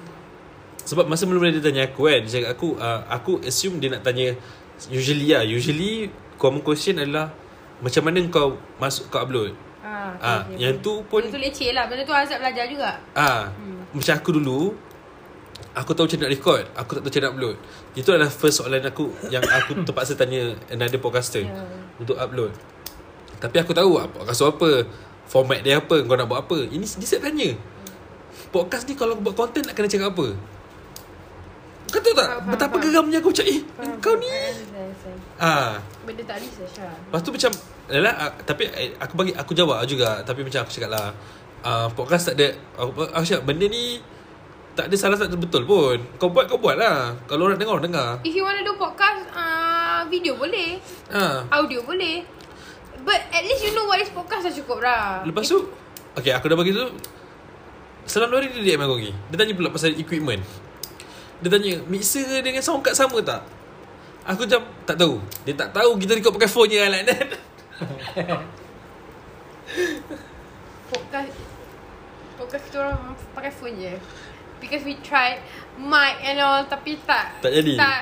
Sebab masa mula-mula dia tanya aku kan Dia cakap aku uh, Aku assume dia nak tanya Usually lah. Usually Common question adalah Macam mana kau Masuk kau upload? Ah, Ah, okay, Yang okay. tu pun Benda tu leceh lah. Benda tu Azab belajar juga. Ah, Macam aku dulu Aku tahu macam nak record Aku tak tahu macam nak upload. Itu adalah first soalan aku Yang aku terpaksa tanya Another podcaster Ya. Untuk upload. Tapi aku tahu ah, Podcast tu apa? Format dia apa? Kau nak buat apa? Ini dia siap tanya Podcast ni kalau buat content Nak kena cakap apa? Kau tahu tak Faham, Betapa faham. geramnya aku macam Eh kau ni? Ah, Benda tak research lah Lepas tu macam Yalah, ah, tapi eh, aku bagi aku jawab juga. Tapi macam aku cakap lah uh, podcast tak ada aku, aku cakap benda ni tak ada salah ada betul pun. Kau buat kau buat lah kalau orang dengar orang dengar. If you want to do podcast uh, Video boleh. Ha. Audio boleh. But at least you know what is podcast dah cukup lah lepas tu okay aku dah bagi tu. Selang dua hari dia DM aku lagi. Dia tanya pula pasal equipment. Dia tanya mixer dengan sound card sama tak? Aku macam tak tahu. Dia tak tahu kita record pakai phone je lah kan Podcast Podcast kita orang pakai phone je Because we tried Mic and all Tapi tak Tak jadi. Tak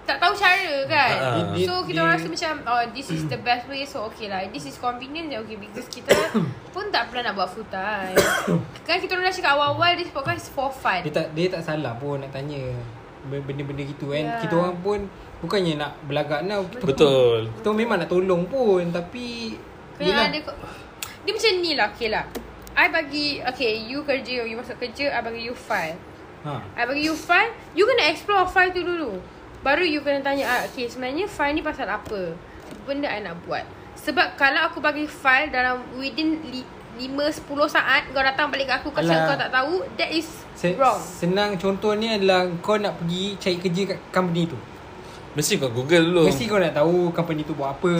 tak tahu cara kan ah. So kita rasa macam Oh this is the best way So okay lah This is convenient Okay because kita Pun tak pernah nak buat full time Kan kita orang dah cakap awal-awal This podcast is for fun Dia tak dia tak salah pun nak tanya benda-benda gitu kan. Ya. Kita orang pun bukannya nak belagak now. Kita betul Kita memang nak tolong pun tapi Kena yelah. ada ko- Dia macam ni lah Okay lah I bagi Okay you kerja You masuk kerja I bagi you file Ha. I bagi you file You kena explore file tu dulu Baru you kena tanya ah, Okay sebenarnya file ni pasal apa Benda I nak buat Sebab kalau aku bagi file Dalam within li, 5-10 saat Kau datang balik ke aku Kasi Alah. kau tak tahu That is Se- wrong Senang contohnya adalah kau nak pergi cari kerja kat company tu. Mesti kau google dulu Mesti kau nak tahu company tu buat apa.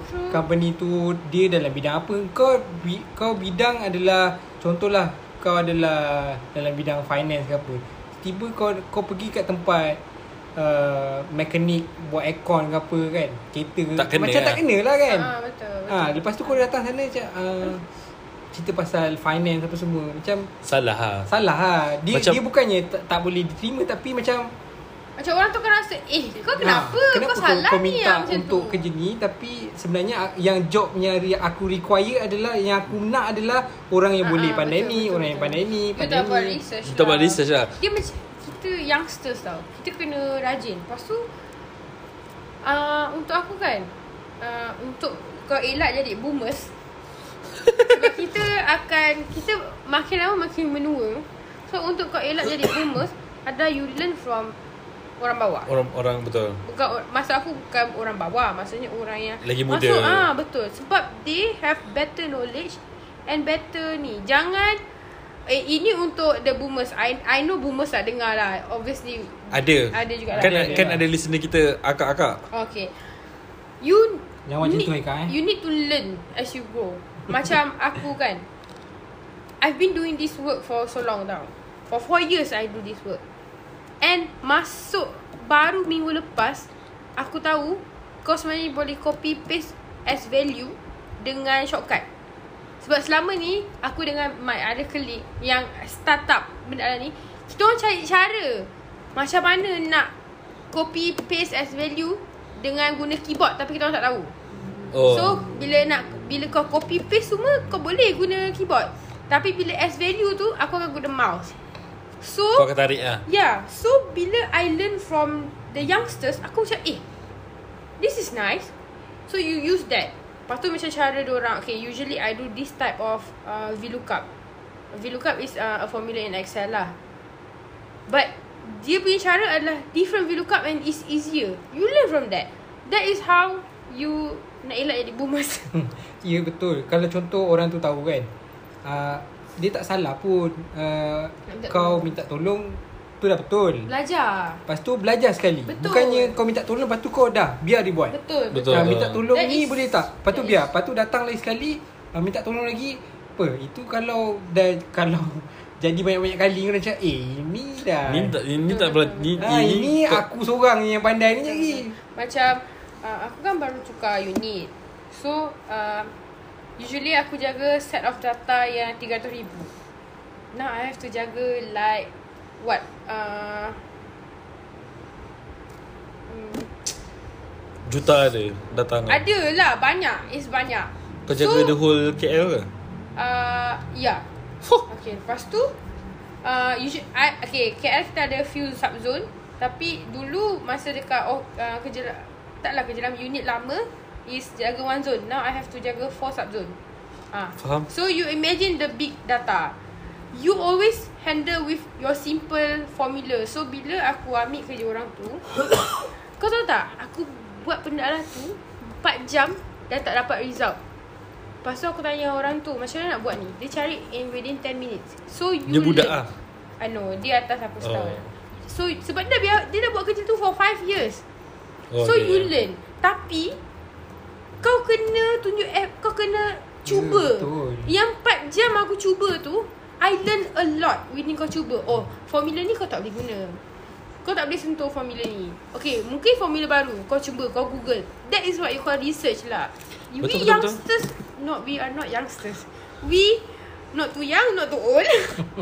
True. Company tu dia dalam bidang apa. Kau bi- kau bidang adalah contohlah kau adalah dalam bidang finance ke apa. Tiba kau kau pergi kat tempat uh, mekanik buat aircon ke apa kan. Kereta ke. Tak kena Macam tak lah. kena lah kan. ah, Betul, betul. Ha, lepas tu kau datang sana macam uh, cerita pasal finance apa semua. Macam salah ha salah lah. Dia Macam- dia bukannya tak, tak boleh diterima tapi macam Macam orang tu kan rasa Eh kau kenapa, Ha, kenapa Kau salah kau, kau ni minta yang macam untuk tu. kerja ni tapi sebenarnya a- yang jobnya re- aku require adalah yang aku nak adalah orang yang Ah, boleh ah, pandai betul, ni, betul, orang yang betul. pandai ni, pandai tak buat ni. research Kita buat research lah Dia macam Kita youngsters tau Kita kena rajin Lepas tu uh, Untuk aku kan uh, Untuk kau elak jadi boomers Sebab kita akan Kita makin lama makin menua So untuk kau elak jadi boomers Adalah you learn from Orang bawah. Orang orang betul. Bukan Masa aku bukan orang bawah Maksudnya orang yang Lagi muda. Masuk, ah, Betul. Sebab they have better knowledge And better ni. Jangan eh, Ini untuk the boomers. I I know boomers tak dengar lah. Obviously ada. Ada juga lah. kan Ada, kan lah. ada listener kita akak-akak. Okay. You Yang macam need, tu, Haikal, eh? You need to learn As you grow Macam aku kan. I've been doing this work for so long now For 4 years I do this work And masuk Baru minggu lepas Aku tahu Kau sebenarnya boleh copy paste As value Dengan shortcut Sebab selama ni Aku dengan my other colleague Yang startup Benda ni Kita orang cari cara Macam mana nak Copy paste as value Dengan guna keyboard Tapi kita orang tak tahu oh So bila nak bila kau copy paste semua kau boleh guna keyboard. Tapi bila as value tu aku akan guna mouse. So kau akan tarik lah yeah, so bila I learn from the youngsters aku macam eh this is nice. So you use that. Lepas tu macam cara orang okay usually I do this type of uh, VLOOKUP. VLOOKUP is uh, a formula in Excel lah. But dia punya cara adalah different VLOOKUP and is easier. You learn from that. That is how you nak elak jadi boomers. Ya betul. Kalau contoh orang tu tahu kan. Uh, dia tak salah pun uh, kau minta tolong tu dah betul. Belajar. Lepas tu belajar sekali. Betul. Bukannya kau minta tolong lepas tu kau dah biar dia buat. Betul. Betul. Ha, minta tolong That ni is- boleh tak? Lepas tu that biar. is- Lepas tu datang lagi sekali uh, minta tolong lagi. Apa? Itu kalau dah kalau jadi banyak-banyak kali kau macam eh ini dah. ni tak ini tak boleh ni, Ha, ini aku seorang yang pandai ni lagi. Macam uh, aku kan baru tukar unit. So uh, usually aku jaga set of data yang 300,000. Now I have to jaga like what? Uh, hmm, juta ada datang ada lah banyak. Is banyak. kau jaga the whole KL ke Uh, ya. Okay, lepas tu uh, usually, I, okay, KL kita ada few subzone tapi dulu masa dekat oh, uh, kerja taklah kerja dalam unit lama is jaga one zone. Now I have to jaga four subzone. Ah. Faham. So you imagine the big data. You always handle with your simple formula So bila aku ambil kerja orang tu Kau tahu tak Aku buat benda lah tu 4 jam Dah tak dapat result Lepas tu aku tanya orang tu Macam mana nak buat ni Dia cari in within 10 minutes So you Dia budak learn. ah. I know Dia atas aku setahun Oh. So sebab dia, dia dah buat kerja tu for 5 years Oh, So okay. you learn Tapi Kau kena tunjuk app Kau kena cuba. Betul. Yang 4 jam aku cuba tu I learn a lot Within kau cuba. Oh formula ni kau tak boleh guna. Kau tak boleh sentuh formula ni. Okay mungkin formula baru. Kau cuba Kau google. That is what you call research lah. We Betul, betul, youngsters Not we are not youngsters. We Not too young Not too old.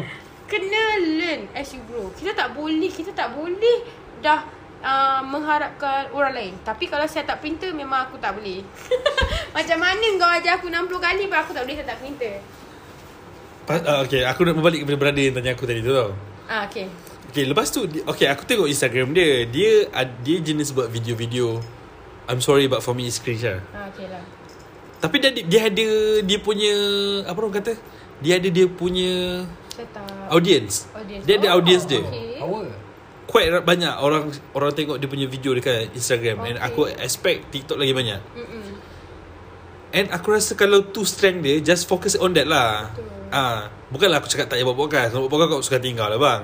Kena learn As you grow. Kita tak boleh Kita tak boleh Dah uh, Mengharapkan orang lain Tapi kalau saya tak printer Memang aku tak boleh Macam mana kau ajar aku 60 kali Pun aku tak boleh set up printer Pa- ah, okay, aku nak berbalik kepada brother yang tanya aku tadi tu tau. Ah okay Okay, lepas tu, okay, aku tengok Instagram dia. Dia ad- dia jenis buat video-video. I'm sorry but for me it's cringe lah. Ah okay lah Tapi dia, ada- dia ada dia punya, apa orang kata? Dia ada dia punya Set up audience. Audience. Dia ada Oh, audience dia. okay. Power. Quite banyak orang orang tengok dia punya video dekat Instagram. And Okay. aku expect TikTok lagi banyak. Mm-mm. And aku rasa kalau tu strength dia, just focus on that lah. Ah, bukanlah aku cakap tak payah buat podcast. Kalau buat podcast kau suka tinggal lah bang.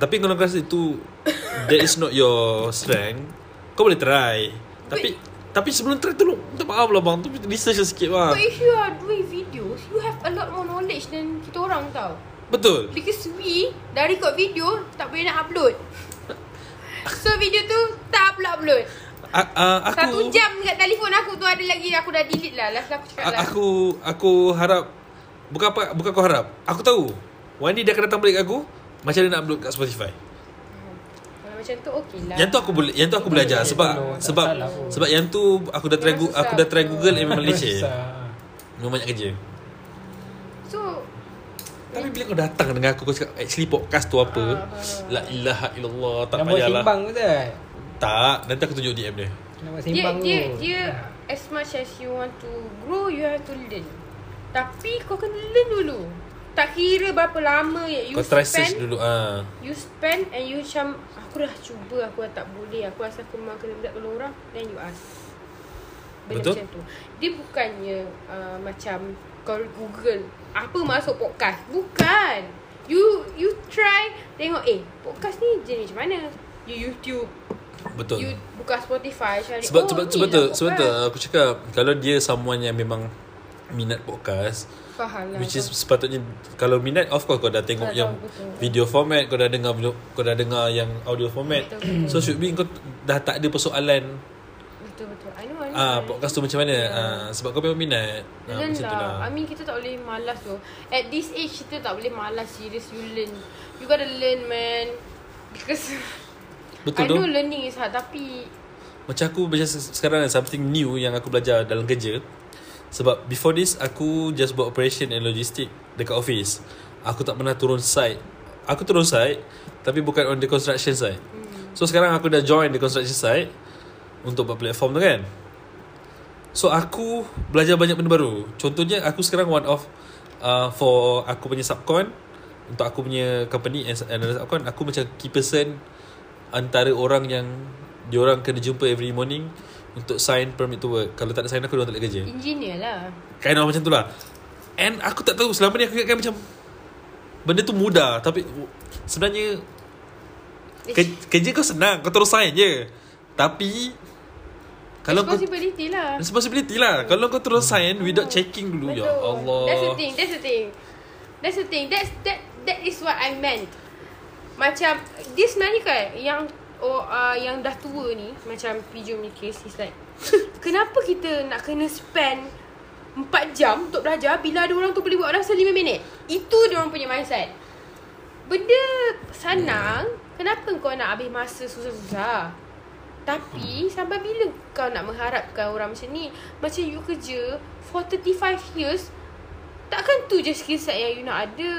Tapi kalau kau rasa itu that is not your strength, kau boleh try. Tapi tapi sebelum try tolong minta maaf lah bang. Tu research lah sikit bang. But if you are doing videos You have a lot more knowledge Than kita orang tau Betul. Because we Dah record video Tak boleh nak upload So video tu Tak upload-upload A, uh, aku Satu jam dekat telefon aku tu Ada lagi Aku dah delete lah Last aku cakap a, lah aku aku harap bukan apa bukan aku harap. Aku tahu. One day dia akan datang balik aku macam dia nak upload kat Spotify. Kalau macam tu okay lah Yang tu aku boleh yang tu aku belajar boleh, sebab tak sebab salah pun. sebab yang tu aku dah try aku dah try Google and memang leceh. Susah. Memang banyak kerja. Tapi bila kau datang dengan aku Kau cakap Actually podcast tu apa Ah, ah. La ilaha illallah Tak Nak buat payahlah simbang ke tak? Tak Nanti aku tunjuk DM dia Nak buat dia, simbang dia, tu. dia As much as you want to grow You have to learn Tapi kau kena learn dulu Tak kira berapa lama ya You Kau try search spend dulu ah. You spend and you macam Aku dah cuba Aku dah tak boleh Aku rasa aku memang kena minta tolong orang Then you ask Benda Betul. macam tu Dia bukannya uh, Macam Kau Google Apa masuk podcast? Bukan. You You try Tengok eh Podcast ni jenis macam mana? You YouTube. Betul. You buka Spotify cari Sebab oh, sebab sebab lah tu podcast. sebab tu aku cakap kalau dia someone yang memang minat podcast Faham lah which is sepatutnya kalau minat of course kau dah tengok Kau yang betul. video format kau dah dengar video, kau dah dengar yang audio format. Betul, betul. so should be kau dah tak ada persoalan. Betul-betul I know, I know ah know. podcast tu macam mana Yeah. ah sebab kau memang minat ah, Learn macam tu lah. lah I mean kita tak boleh malas tu. At this age kita tak boleh malas serious you learn. You gotta learn man. Because betul I tu know learning is hard tapi Macam aku macam se- sekarang ada something new yang aku belajar dalam kerja. Sebab before this aku just buat operation and logistic dekat office. Aku tak pernah turun site. Aku turun site tapi bukan on the construction site. hmm, So sekarang aku dah join the construction site untuk buat platform tu kan. So aku belajar banyak benda baru. Contohnya aku sekarang one of uh, for aku punya subcon untuk aku punya company and another subcon aku macam key person antara orang yang diorang kena jumpa every morning untuk sign permit to work. Kalau tak ada sign aku diorang tak boleh kerja. engineer lah. Kind of macam tu lah And aku tak tahu Selama ni aku ingatkan macam Benda tu mudah Tapi Sebenarnya ke, Kerja kau senang Kau terus sign je Tapi Kalau kau Responsibility lah. Responsibility lah Kalau kau terus sign Without checking dulu Ya Allah That's the thing. That's the thing. That's the thing. That's that that is what I meant. Macam dia sebenarnya kan yang oh, uh, yang dah tua ni macam Pijum ni case is like kenapa kita nak kena spend 4 jam untuk belajar bila ada orang tu boleh buat rasa 5 minit. Itu dia orang punya mindset. Benda senang, kenapa kau nak habis masa susah-susah? Tapi sampai bila kau nak mengharapkan orang macam ni? Macam you kerja for 35 years, takkan tu je skill set yang you nak ada.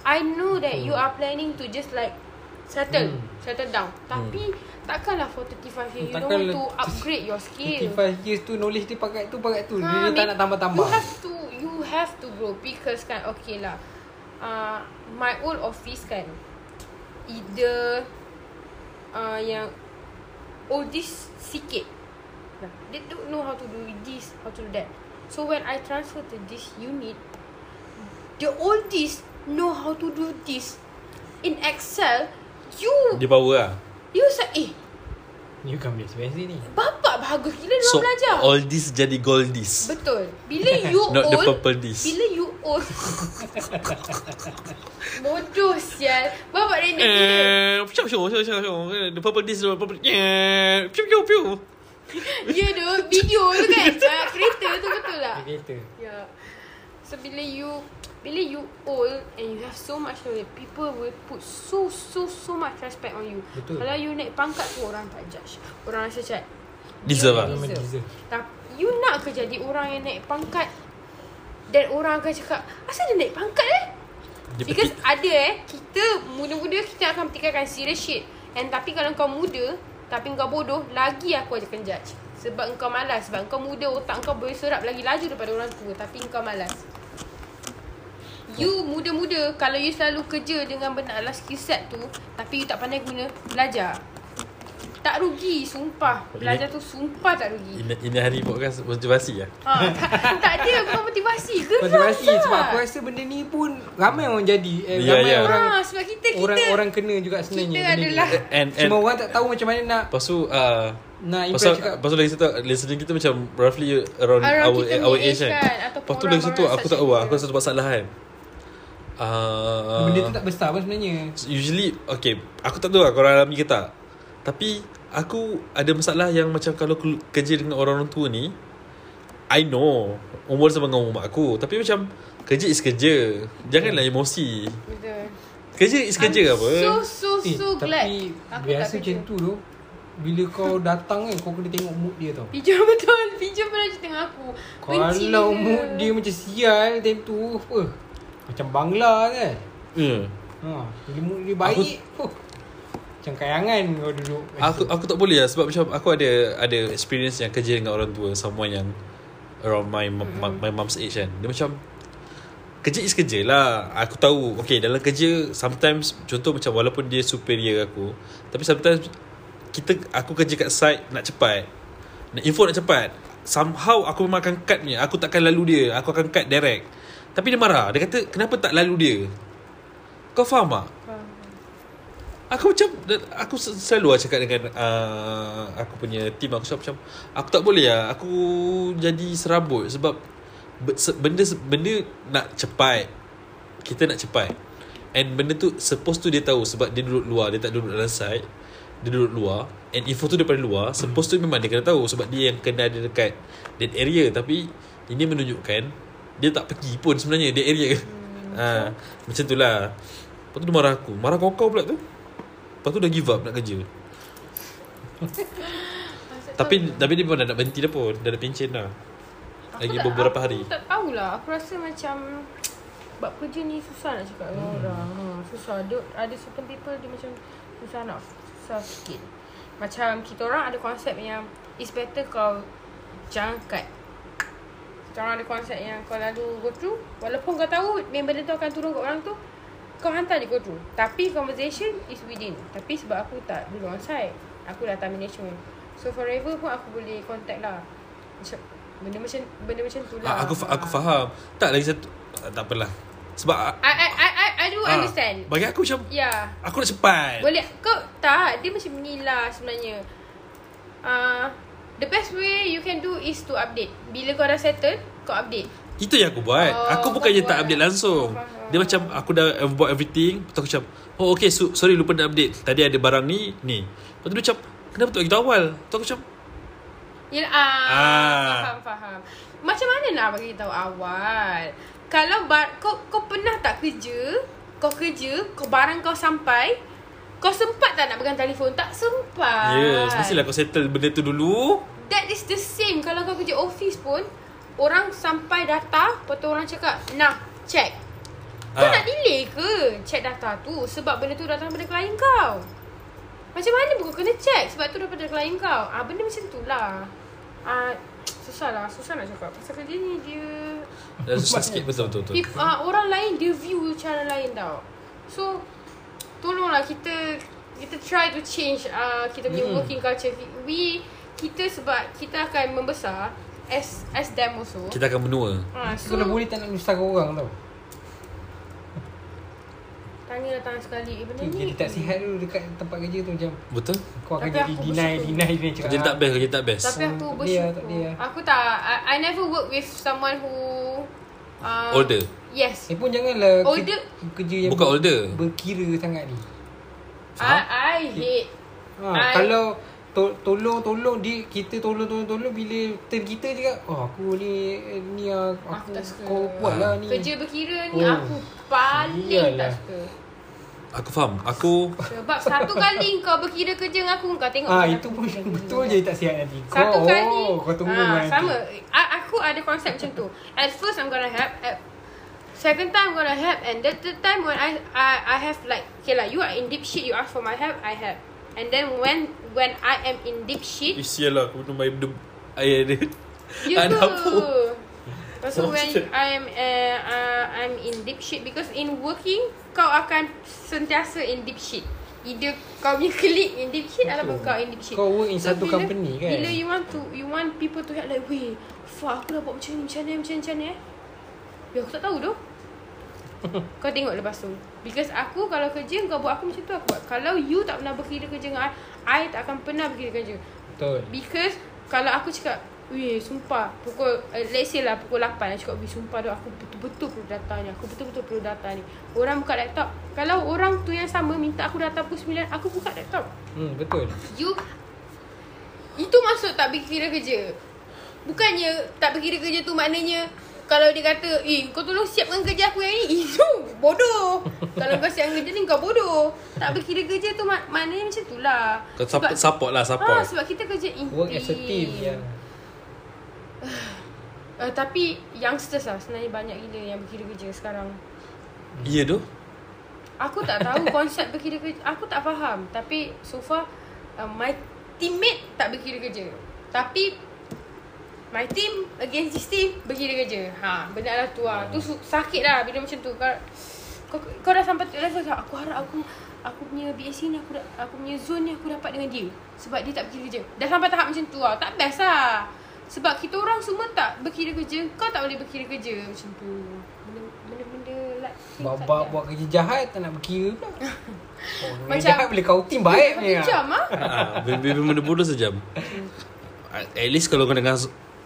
I know that you are planning to just like settle, Hmm. settle down. Tapi takkanlah for 35 years you don't want to upgrade your skill. 55 years tu knowledge dia pakai tu pakai tu. Ha, Dia tak nak tambah-tambah. You have to you have to grow because kan okay lah. uh, My old office kan Either uh, Yang Oldest sikit. Nah, They don't know how to do this How to do that. So when I transfer to this unit The oldest Know how to do this. In Excel You Dia power lah. You say Eh You kan beli expensive ni. Bapak bagus gila dia So belajar. all this jadi goldies. Betul. Bila you Not the old purple this Bila you old Bodoh sial Bapak gila Eh, Piu piu piu piu piu. The purple this the purple Yeah Piu piu piu. Ya tu Video tu kan. Uh, Kereta tu betul tak? Kereta. Ya. So bila you Bila you old And you have so much knowledge People will put so so so much respect on you. Betul. Kalau you naik pangkat tu Orang tak judge. Orang rasa macam Deserve lah. Deserve. Tapi you nak ke jadi orang yang naik pangkat Dan orang akan cakap Asal dia naik pangkat eh? Dia Because peti- ada eh Kita muda-muda Kita akan fikirkan serious shit. And tapi kalau kau muda Tapi kau bodoh Lagi aku akan judge. Sebab kau malas Sebab kau muda Otak kau boleh serap Lagi laju daripada orang tua Tapi kau malas You muda-muda Kalau you selalu kerja Dengan benda ala skill set tu Tapi you tak pandai guna Belajar. Tak rugi Sumpah. Belajar tu sumpah tak rugi. Ini, ini hari podcast motivasi lah ha, tak, tak ada bukan motivasi Gerak Motivasi lah. sebab aku rasa benda ni pun ramai orang jadi. Eh, Ya, ramai ya. orang ha, Sebab kita Kita orang orang kena juga sebenarnya Kita adalah And, and Semua orang tak tahu macam mana nak Lepas tu uh, nak impress Pasal, cakap pasal lagi satu Listening kita macam Roughly around, Around our, our age kan, kan, ataupun Lepas tu lagi satu Aku tak tahu lah Aku rasa satu masalah kan uh, benda tu tak besar pun sebenarnya. Usually Okay Aku tak tahu lah Korang alami ke tak. Tapi Aku ada masalah yang Macam kalau aku Kerja dengan orang-orang tua ni I know Umur sama dengan umur aku. Tapi macam Kerja is kerja. Janganlah emosi. Betul. Kerja is kerja I'm apa? So so Eh, so glad. tapi Aku biasa tak macam tu tu bila kau datang kan kau kena tengok mood dia tau. Pijam betul. Pijam pernah cerita dengan aku. Kalau dia. mood dia. macam sial time tu apa? Macam bangla kan. Ya. Ha, bila mood dia baik, huh, macam kayangan kau duduk. Aku aku tak boleh lah Sebab macam Aku ada Ada experience yang kerja dengan orang tua Someone yang Around my mm-hmm. my, my mom's age kan. Dia macam Kerja is kerja lah. Aku tahu Okay dalam kerja Sometimes Contoh macam Walaupun dia superior aku Tapi sometimes Kita Aku kerja kat site Nak cepat nak Info nak cepat. Somehow Aku memang akan cut ni Aku takkan lalu dia Aku akan cut direct Tapi dia marah. Dia kata Kenapa tak lalu dia? Kau faham tak? Faham. Aku macam Aku se- selalu lah cakap dengan uh, Aku punya team Aku macam Aku tak boleh lah. Aku jadi serabut Sebab be- se- Benda Benda nak cepat. Kita nak cepat. And benda tu Supposed tu dia tahu Sebab dia duduk luar. Dia tak duduk dalam site Dia duduk luar. And info tu daripada luar Supposed tu memang dia kena tahu Sebab dia yang kena ada dekat That area. Tapi Ini menunjukkan Dia tak pergi pun sebenarnya That area. Hmm, ha, Macam tu lah. Lepas tu dia marah aku. Marah kau-kau pula tu. Lepas tu dah give up nak kerja. Tapi tapi dia pun dah nak berhenti dah pun. Dah ada pencen dah. Aku Lagi tak- beberapa aku hari. tak tahulah. Aku rasa macam Sebab kerja ni susah nak cakap dengan orang. Ha, Susah. Ada, ada certain people dia macam Susah nak Susah sikit. Macam kita orang ada konsep yang It's better kau Jangan cut Orang ada konsep yang Kau lalu go through Walaupun kau tahu Member tu akan turun kat orang tu Kau hantar dia go through. Tapi conversation is within. Tapi sebab aku tak dulu on site Aku dah time management. So forever pun aku boleh contact lah. Benda macam Benda macam tu lah. ah, Aku fa- aku faham. Tak lagi satu ah, Tak apalah. Sebab ah, I, I, I, I, I do ah, understand. Bagi aku macam Ya. yeah. Aku nak cepat. Boleh Kau tak Dia macam ni lah sebenarnya. Uh, The best way you can do is to update. Bila kau dah settle Kau update. Itu yang aku buat. Oh, Aku bukannya tak update langsung. Faham. Dia macam Aku dah buat everything. Lepas aku macam Oh okay so, Sorry lupa nak update. Tadi ada barang ni Ni. Lepas tu dia macam Kenapa tak kita awal? Lepas aku macam Ya, ah, Ah. faham faham. Macam mana nak bagi tahu awal? Kalau bar, kau kau pernah tak kerja, kau kerja, kau barang kau sampai, kau sempat tak nak pegang telefon? Tak sempat. Yes Mestilah kau settle benda tu dulu That is the same kalau kau kerja office pun, orang sampai data, lepas tu orang cakap, "Nah, check." Kau Ah. nak delay ke check data tu sebab benda tu datang daripada klien kau? Macam mana pun kau kena check sebab tu daripada klien kau. Ah benda macam tu lah. Ah susah lah Susah nak cakap Pasal kerja ni dia Dah susah sikit betul betul betul. If, uh, Orang lain dia view cara lain tau So Tolonglah kita Kita try to change uh, Kita punya Mm. working culture We Kita sebab Kita akan membesar As as them also Kita akan menua. uh, So, So kalau boleh tak nak nyusahkan orang tau Tanya datang sekali Eh benda ni jadi tak sihat dulu dekat tempat kerja tu macam Betul? Kau akan Tapi jadi deny bersyukur. deny dia cakap Kerja tak best, kerja tak best. Tapi aku Tak dia, bersyukur tak dia. Aku tak I, I never work with someone who uh, Older. Yes Eh pun janganlah ke- Older. kerja yang Bukan ber- older. Berkira sangat ni I, I hate ha, I- Kalau to, Tolong tolong dia Kita tolong tolong tolong Bila turn kita cakap Oh aku ni Ni ah, Aku aku, tak suka. Kau buat lah ni Kerja berkira ni Oh. aku paling Iyalah. tak suka Aku faham. Aku Sebab satu kali kau berkira kerja dengan aku Kau tengok Ah itu aku pun betul je tak sihat nanti. Kau Satu oh, kali kau tunggu ah, nanti. Sama A, Aku ada konsep macam tu At first I'm gonna help At second time I'm gonna help And the third time when I I I have like Okay lah you are in deep shit You ask for my help I help And then when When I am in deep shit Isial lah aku minum air benda Air dia You? Lepas tu when I am uh, uh, I'm in deep shit because in working kau akan sentiasa in deep shit. Either kau punya colleague in deep shit ataupun kau in deep shit. Kau work in satu company, kan? Bila you want to you want people to help like weh, fuck aku dah buat macam ni macam ni macam ni macam ni eh. Ya aku tak tahu tu. kau tengok lepas tu. Because aku kalau kerja kau buat aku macam tu aku buat. Kalau you tak pernah berkira kerja dengan I, I tak akan pernah berkira kerja. Betul. Because kalau aku cakap Weh sumpah Pukul uh, Let's say lah Pukul 8 Aku cakap Weh sumpah tu Aku betul-betul perlu data ni Aku betul-betul perlu data ni Orang buka laptop Kalau orang tu yang sama Minta aku data pukul 9 Aku buka laptop Hmm betul. You Itu maksud tak berkira kerja Bukannya Tak berkira kerja tu maknanya Kalau dia kata Eh kau tolong siapkan kerja aku yang ni Itu bodoh Kalau kau siapkan kerja ni Kau bodoh Tak berkira kerja tu mak- Maknanya macam tu lah Kau support, support lah Ah, support sebab kita kerja in Work as a team ya. Uh, tapi youngsters lah sebenarnya banyak gila yang berkira kerja sekarang. Iya tu Aku tak tahu konsep berkira kerja. Aku tak faham. Tapi so far uh, my teammate tak berkira kerja. Tapi my team against this team berkira kerja. Ha, benda lah tu lah. Tu su- sakit lah bila macam tu. Kau, kau, kau dah sampai level tak? Aku harap aku aku punya BSC ni aku da- aku punya zone ni aku dapat dengan dia. Sebab dia tak berkira kerja. Dah sampai tahap macam tu lah. Tak best lah. Sebab kita orang semua tak berkira kerja. Kau tak boleh berkira kerja macam tu. Benda- Benda-benda like things Buat, kerja jahat tak nak berkira pula. Oh, Macam- jahat boleh kau team baik ni. jam ah. Ah, Bila benda bodoh sejam At least kalau kau dengar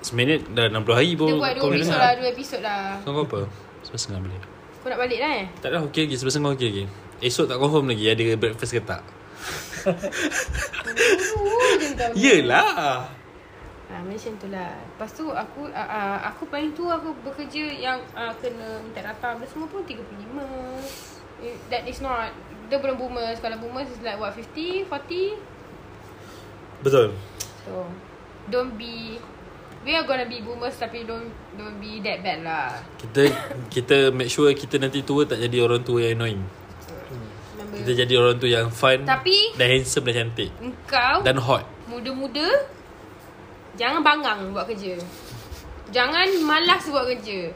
Seminit dah 60 hari pun Kita buat kau dua boleh episod dengar. lah, dua episod lah. Kau apa? Sebelah setengah boleh Kau nak balik dah eh? Tak dah okey lagi Sebelah setengah okey lagi Esok tak confirm lagi Ada breakfast ke tak. Yelah Ha, macam tu lah. Lepas tu aku uh, uh, aku paling tu aku bekerja yang uh, kena minta data apa semua pun 35. Eh, That is not dia belum boomers. Kalau boomers is like what 50, 40. Betul So don't be we are gonna be boomers tapi don't don't be that bad lah. Kita kita make sure kita nanti tua tak jadi orang tua yang annoying. Remember. Kita jadi orang tua yang fun Tapi dan handsome dan cantik engkau dan hot. Muda-muda Jangan bangang buat kerja Jangan malas buat kerja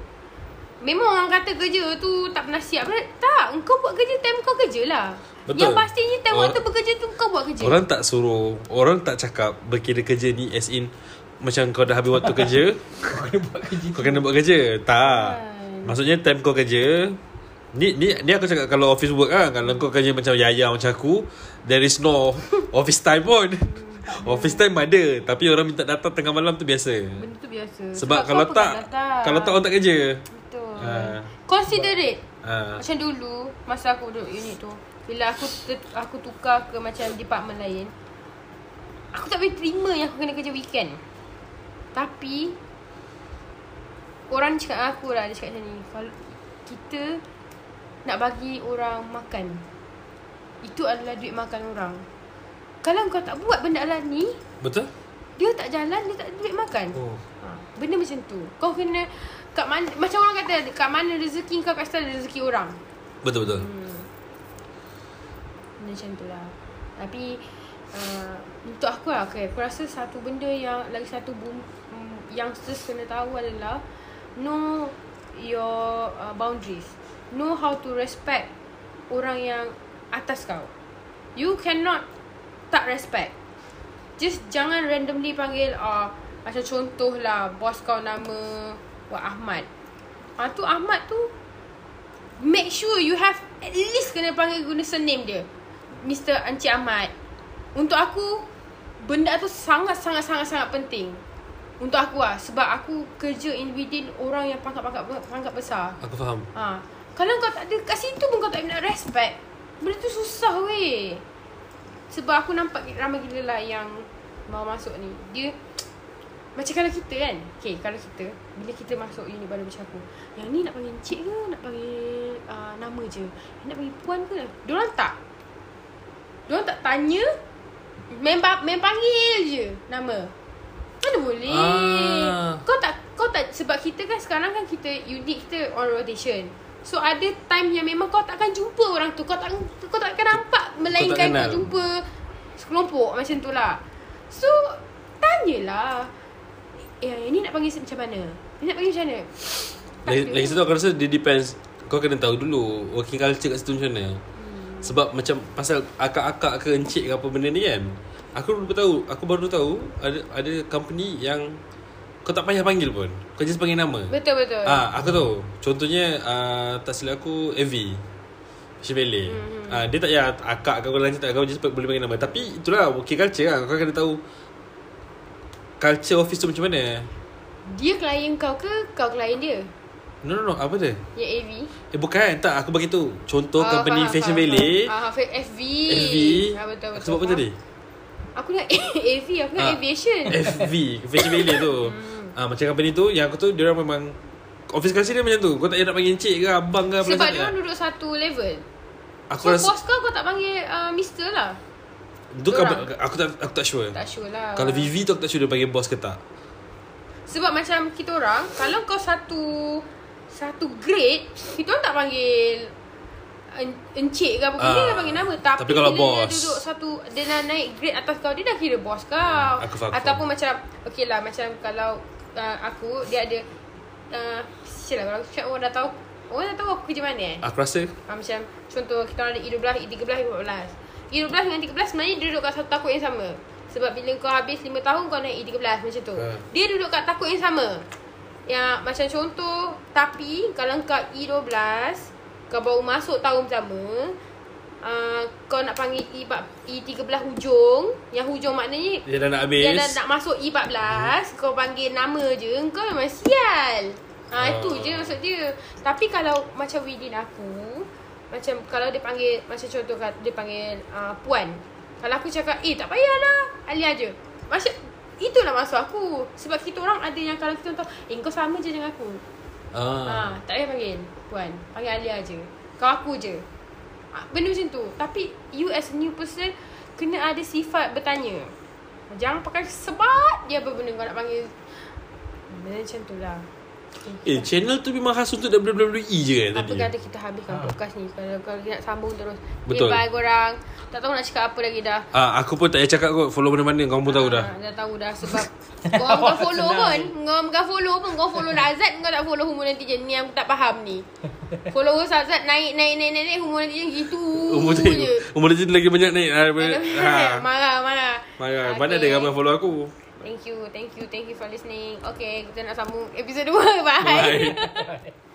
Memang orang kata kerja tu tak pernah siap Tak, kau buat kerja time kau kerja lah Betul. Yang pastinya time Or- waktu bekerja tu kau buat kerja Orang tak suruh Orang tak cakap Berkira kerja ni as in Macam kau dah habis waktu kerja Kau kena buat kerja Kau kena buat kerja. Tak. Kan. Maksudnya time kau kerja Ni, ni, ni aku cakap Kalau office work kan Kalau kau kerja macam Yaya macam aku There is no Office time pun. Office time ada Tapi orang minta datang tengah malam tu biasa. Benda tu biasa. Sebab, kau kalau tak data. Kalau tak orang tak kerja. Betul. Ah. Considerate. Ha. Macam dulu Masa aku duduk unit tu Bila aku ter, aku tukar ke macam department lain Aku tak boleh terima yang aku kena kerja weekend Tapi Orang cakap dengan aku lah Dia cakap macam ni Kalau kita Nak bagi orang makan Itu adalah duit makan orang Kalau kau tak buat benda lah ni Betul? Dia tak jalan Dia tak ada duit makan Oh. ha, Benda macam tu Kau kena kat mana, Macam orang kata Kat mana rezeki kau Kat sana rezeki orang Betul-betul Hmm. Benda macam tu lah Tapi uh, Untuk aku lah okay, Aku rasa satu benda yang Lagi satu boom, mm, youngsters kena tahu adalah know your uh, boundaries. Know how to respect orang yang atas kau. You cannot tak respect. Just jangan randomly panggil uh, macam contoh lah bos kau nama Wak Ahmad. Ah tu Ahmad tu make sure you have at least kena panggil guna surname dia. Mr. Encik Ahmad. Untuk aku benda tu sangat sangat sangat sangat penting. Untuk aku lah sebab aku kerja in within orang yang pangkat-pangkat pangkat besar. Aku faham. Ha. Kalau kau tak ada kat situ pun kau tak nak respect. Benda tu susah weh. Sebab aku nampak ramai gila lah yang mau masuk ni. Dia macam kalau kita kan. Okay, kalau kita bila kita masuk uni baru macam aku. Yang ni nak panggil encik ke nak panggil uh, nama je. Yang nak panggil puan ke? Diorang tak. Diorang tak tanya. Main, main panggil je nama. Mana boleh. Ah. Kau tak kau tak sebab kita kan sekarang kan kita unit kita on rotation. So ada time yang memang kau takkan jumpa orang tu. Kau tak kau takkan nampak melainkan kenal. kau, jumpa sekelompok macam tu lah. So tanyalah. Eh, yang ni nak panggil macam mana? Ni nak panggil macam mana? Tak lagi satu aku rasa dia depends Kau kena tahu dulu Working culture kat situ macam mana hmm. Sebab macam Pasal akak-akak ke encik ke apa benda ni kan Aku baru tahu Aku baru tahu Ada ada company yang Kau tak payah panggil pun Kau just panggil nama Betul betul. Ah, aku tahu. Contohnya uh, tak silap aku AV. Chevelle. Hmm. Ah, dia tak payah akak kau lanjut tak kau just boleh panggil nama. Tapi itulah working culture lah. Kau kena tahu culture office tu macam mana. Dia klien kau ke kau klien dia? No no no, apa dia? Yang AV. Eh bukan, tak aku bagi tu. Contoh Ah, company faham, Fashion Valley. faham. Ah, FV. FV. Ah, betul betul. Sebab apa tadi? Aku nak AV, aku nak Ah, aviation. FV, Fashion Valley tu. Ah, macam company tu yang aku tu dia orang memang office culture dia macam tu. Kau tak payah nak panggil encik ke abang ke Sebab dia orang duduk satu level. Aku so rasa bos kau kau tak panggil uh, mister lah. tu dorang. aku tak aku tak sure. Tak sure lah. Kalau VV tu aku tak sure dia panggil bos ke tak. Sebab macam kita orang, kalau kau satu satu grade, kita orang tak panggil encik ke apa. Ah, Kita dah panggil nama. Tapi, tapi kalau bila bos. dia duduk satu, dia dah naik grade atas kau, dia dah kira bos kau. Hmm, aku faham, aku Ataupun macam, okay lah, macam kalau uh, aku, dia ada, uh, lah, kalau cakap orang dah tahu, orang dah tahu aku kerja mana eh. Aku rasa Ha, macam contoh kita ada E12, E13, E14. E12 dengan 13 sebenarnya dia duduk kat satu takut yang sama. Sebab bila kau habis 5 tahun kau naik E13 macam tu. Ha. Dia duduk kat takut yang sama. Yang macam contoh tapi kalau kau E12 kau baru masuk tahun pertama uh, kau nak panggil E, E13 hujung. Yang hujung maknanya dia dah nak habis. dia dah nak masuk E14 hmm. Kau panggil nama je Kau memang sial. Ha, Ah. Itu je maksud dia. Tapi kalau macam within aku Macam kalau dia panggil Macam contoh kat- dia panggil uh, Puan. Kalau aku cakap Eh tak payahlah. Alia je. Macam Itulah maksud aku. Sebab kita orang ada yang Kalau kita tahu Eh kau sama je dengan aku Ah. ha, Tak payah panggil Puan. Panggil Alia je. Kau aku je. Ha, Benda macam tu. Tapi You as a new person Kena ada sifat bertanya. Jangan pakai sebat Dia apa benda kau nak panggil. Benda macam tu lah. Eh, channel tu memang khas untuk WWE je kan Apa tadi. kata kita habiskan Ha. podcast ni? Kalau kau nak sambung terus Betul. Okay bye korang Tak tahu nak cakap apa lagi dah Ah, aku pun tak payah cakap kot follow mana-mana kau pun tahu dah. Ah, Dah tahu dah Sebab Kau bukan follow pun Kau bukan follow pun Kau follow Lazat Kau tak follow Humor Netizen Ni aku tak faham ni Followers Lazat naik naik naik naik, naik Humor Netizen gitu Umur tu je umur tu lagi banyak naik. Ah, ha. Marah marah Marah. Okay. Mana ada ramai follow aku. Thank you Thank you Thank you for listening Okay Kita nak sambung Episode 2 Bye, Bye. Bye.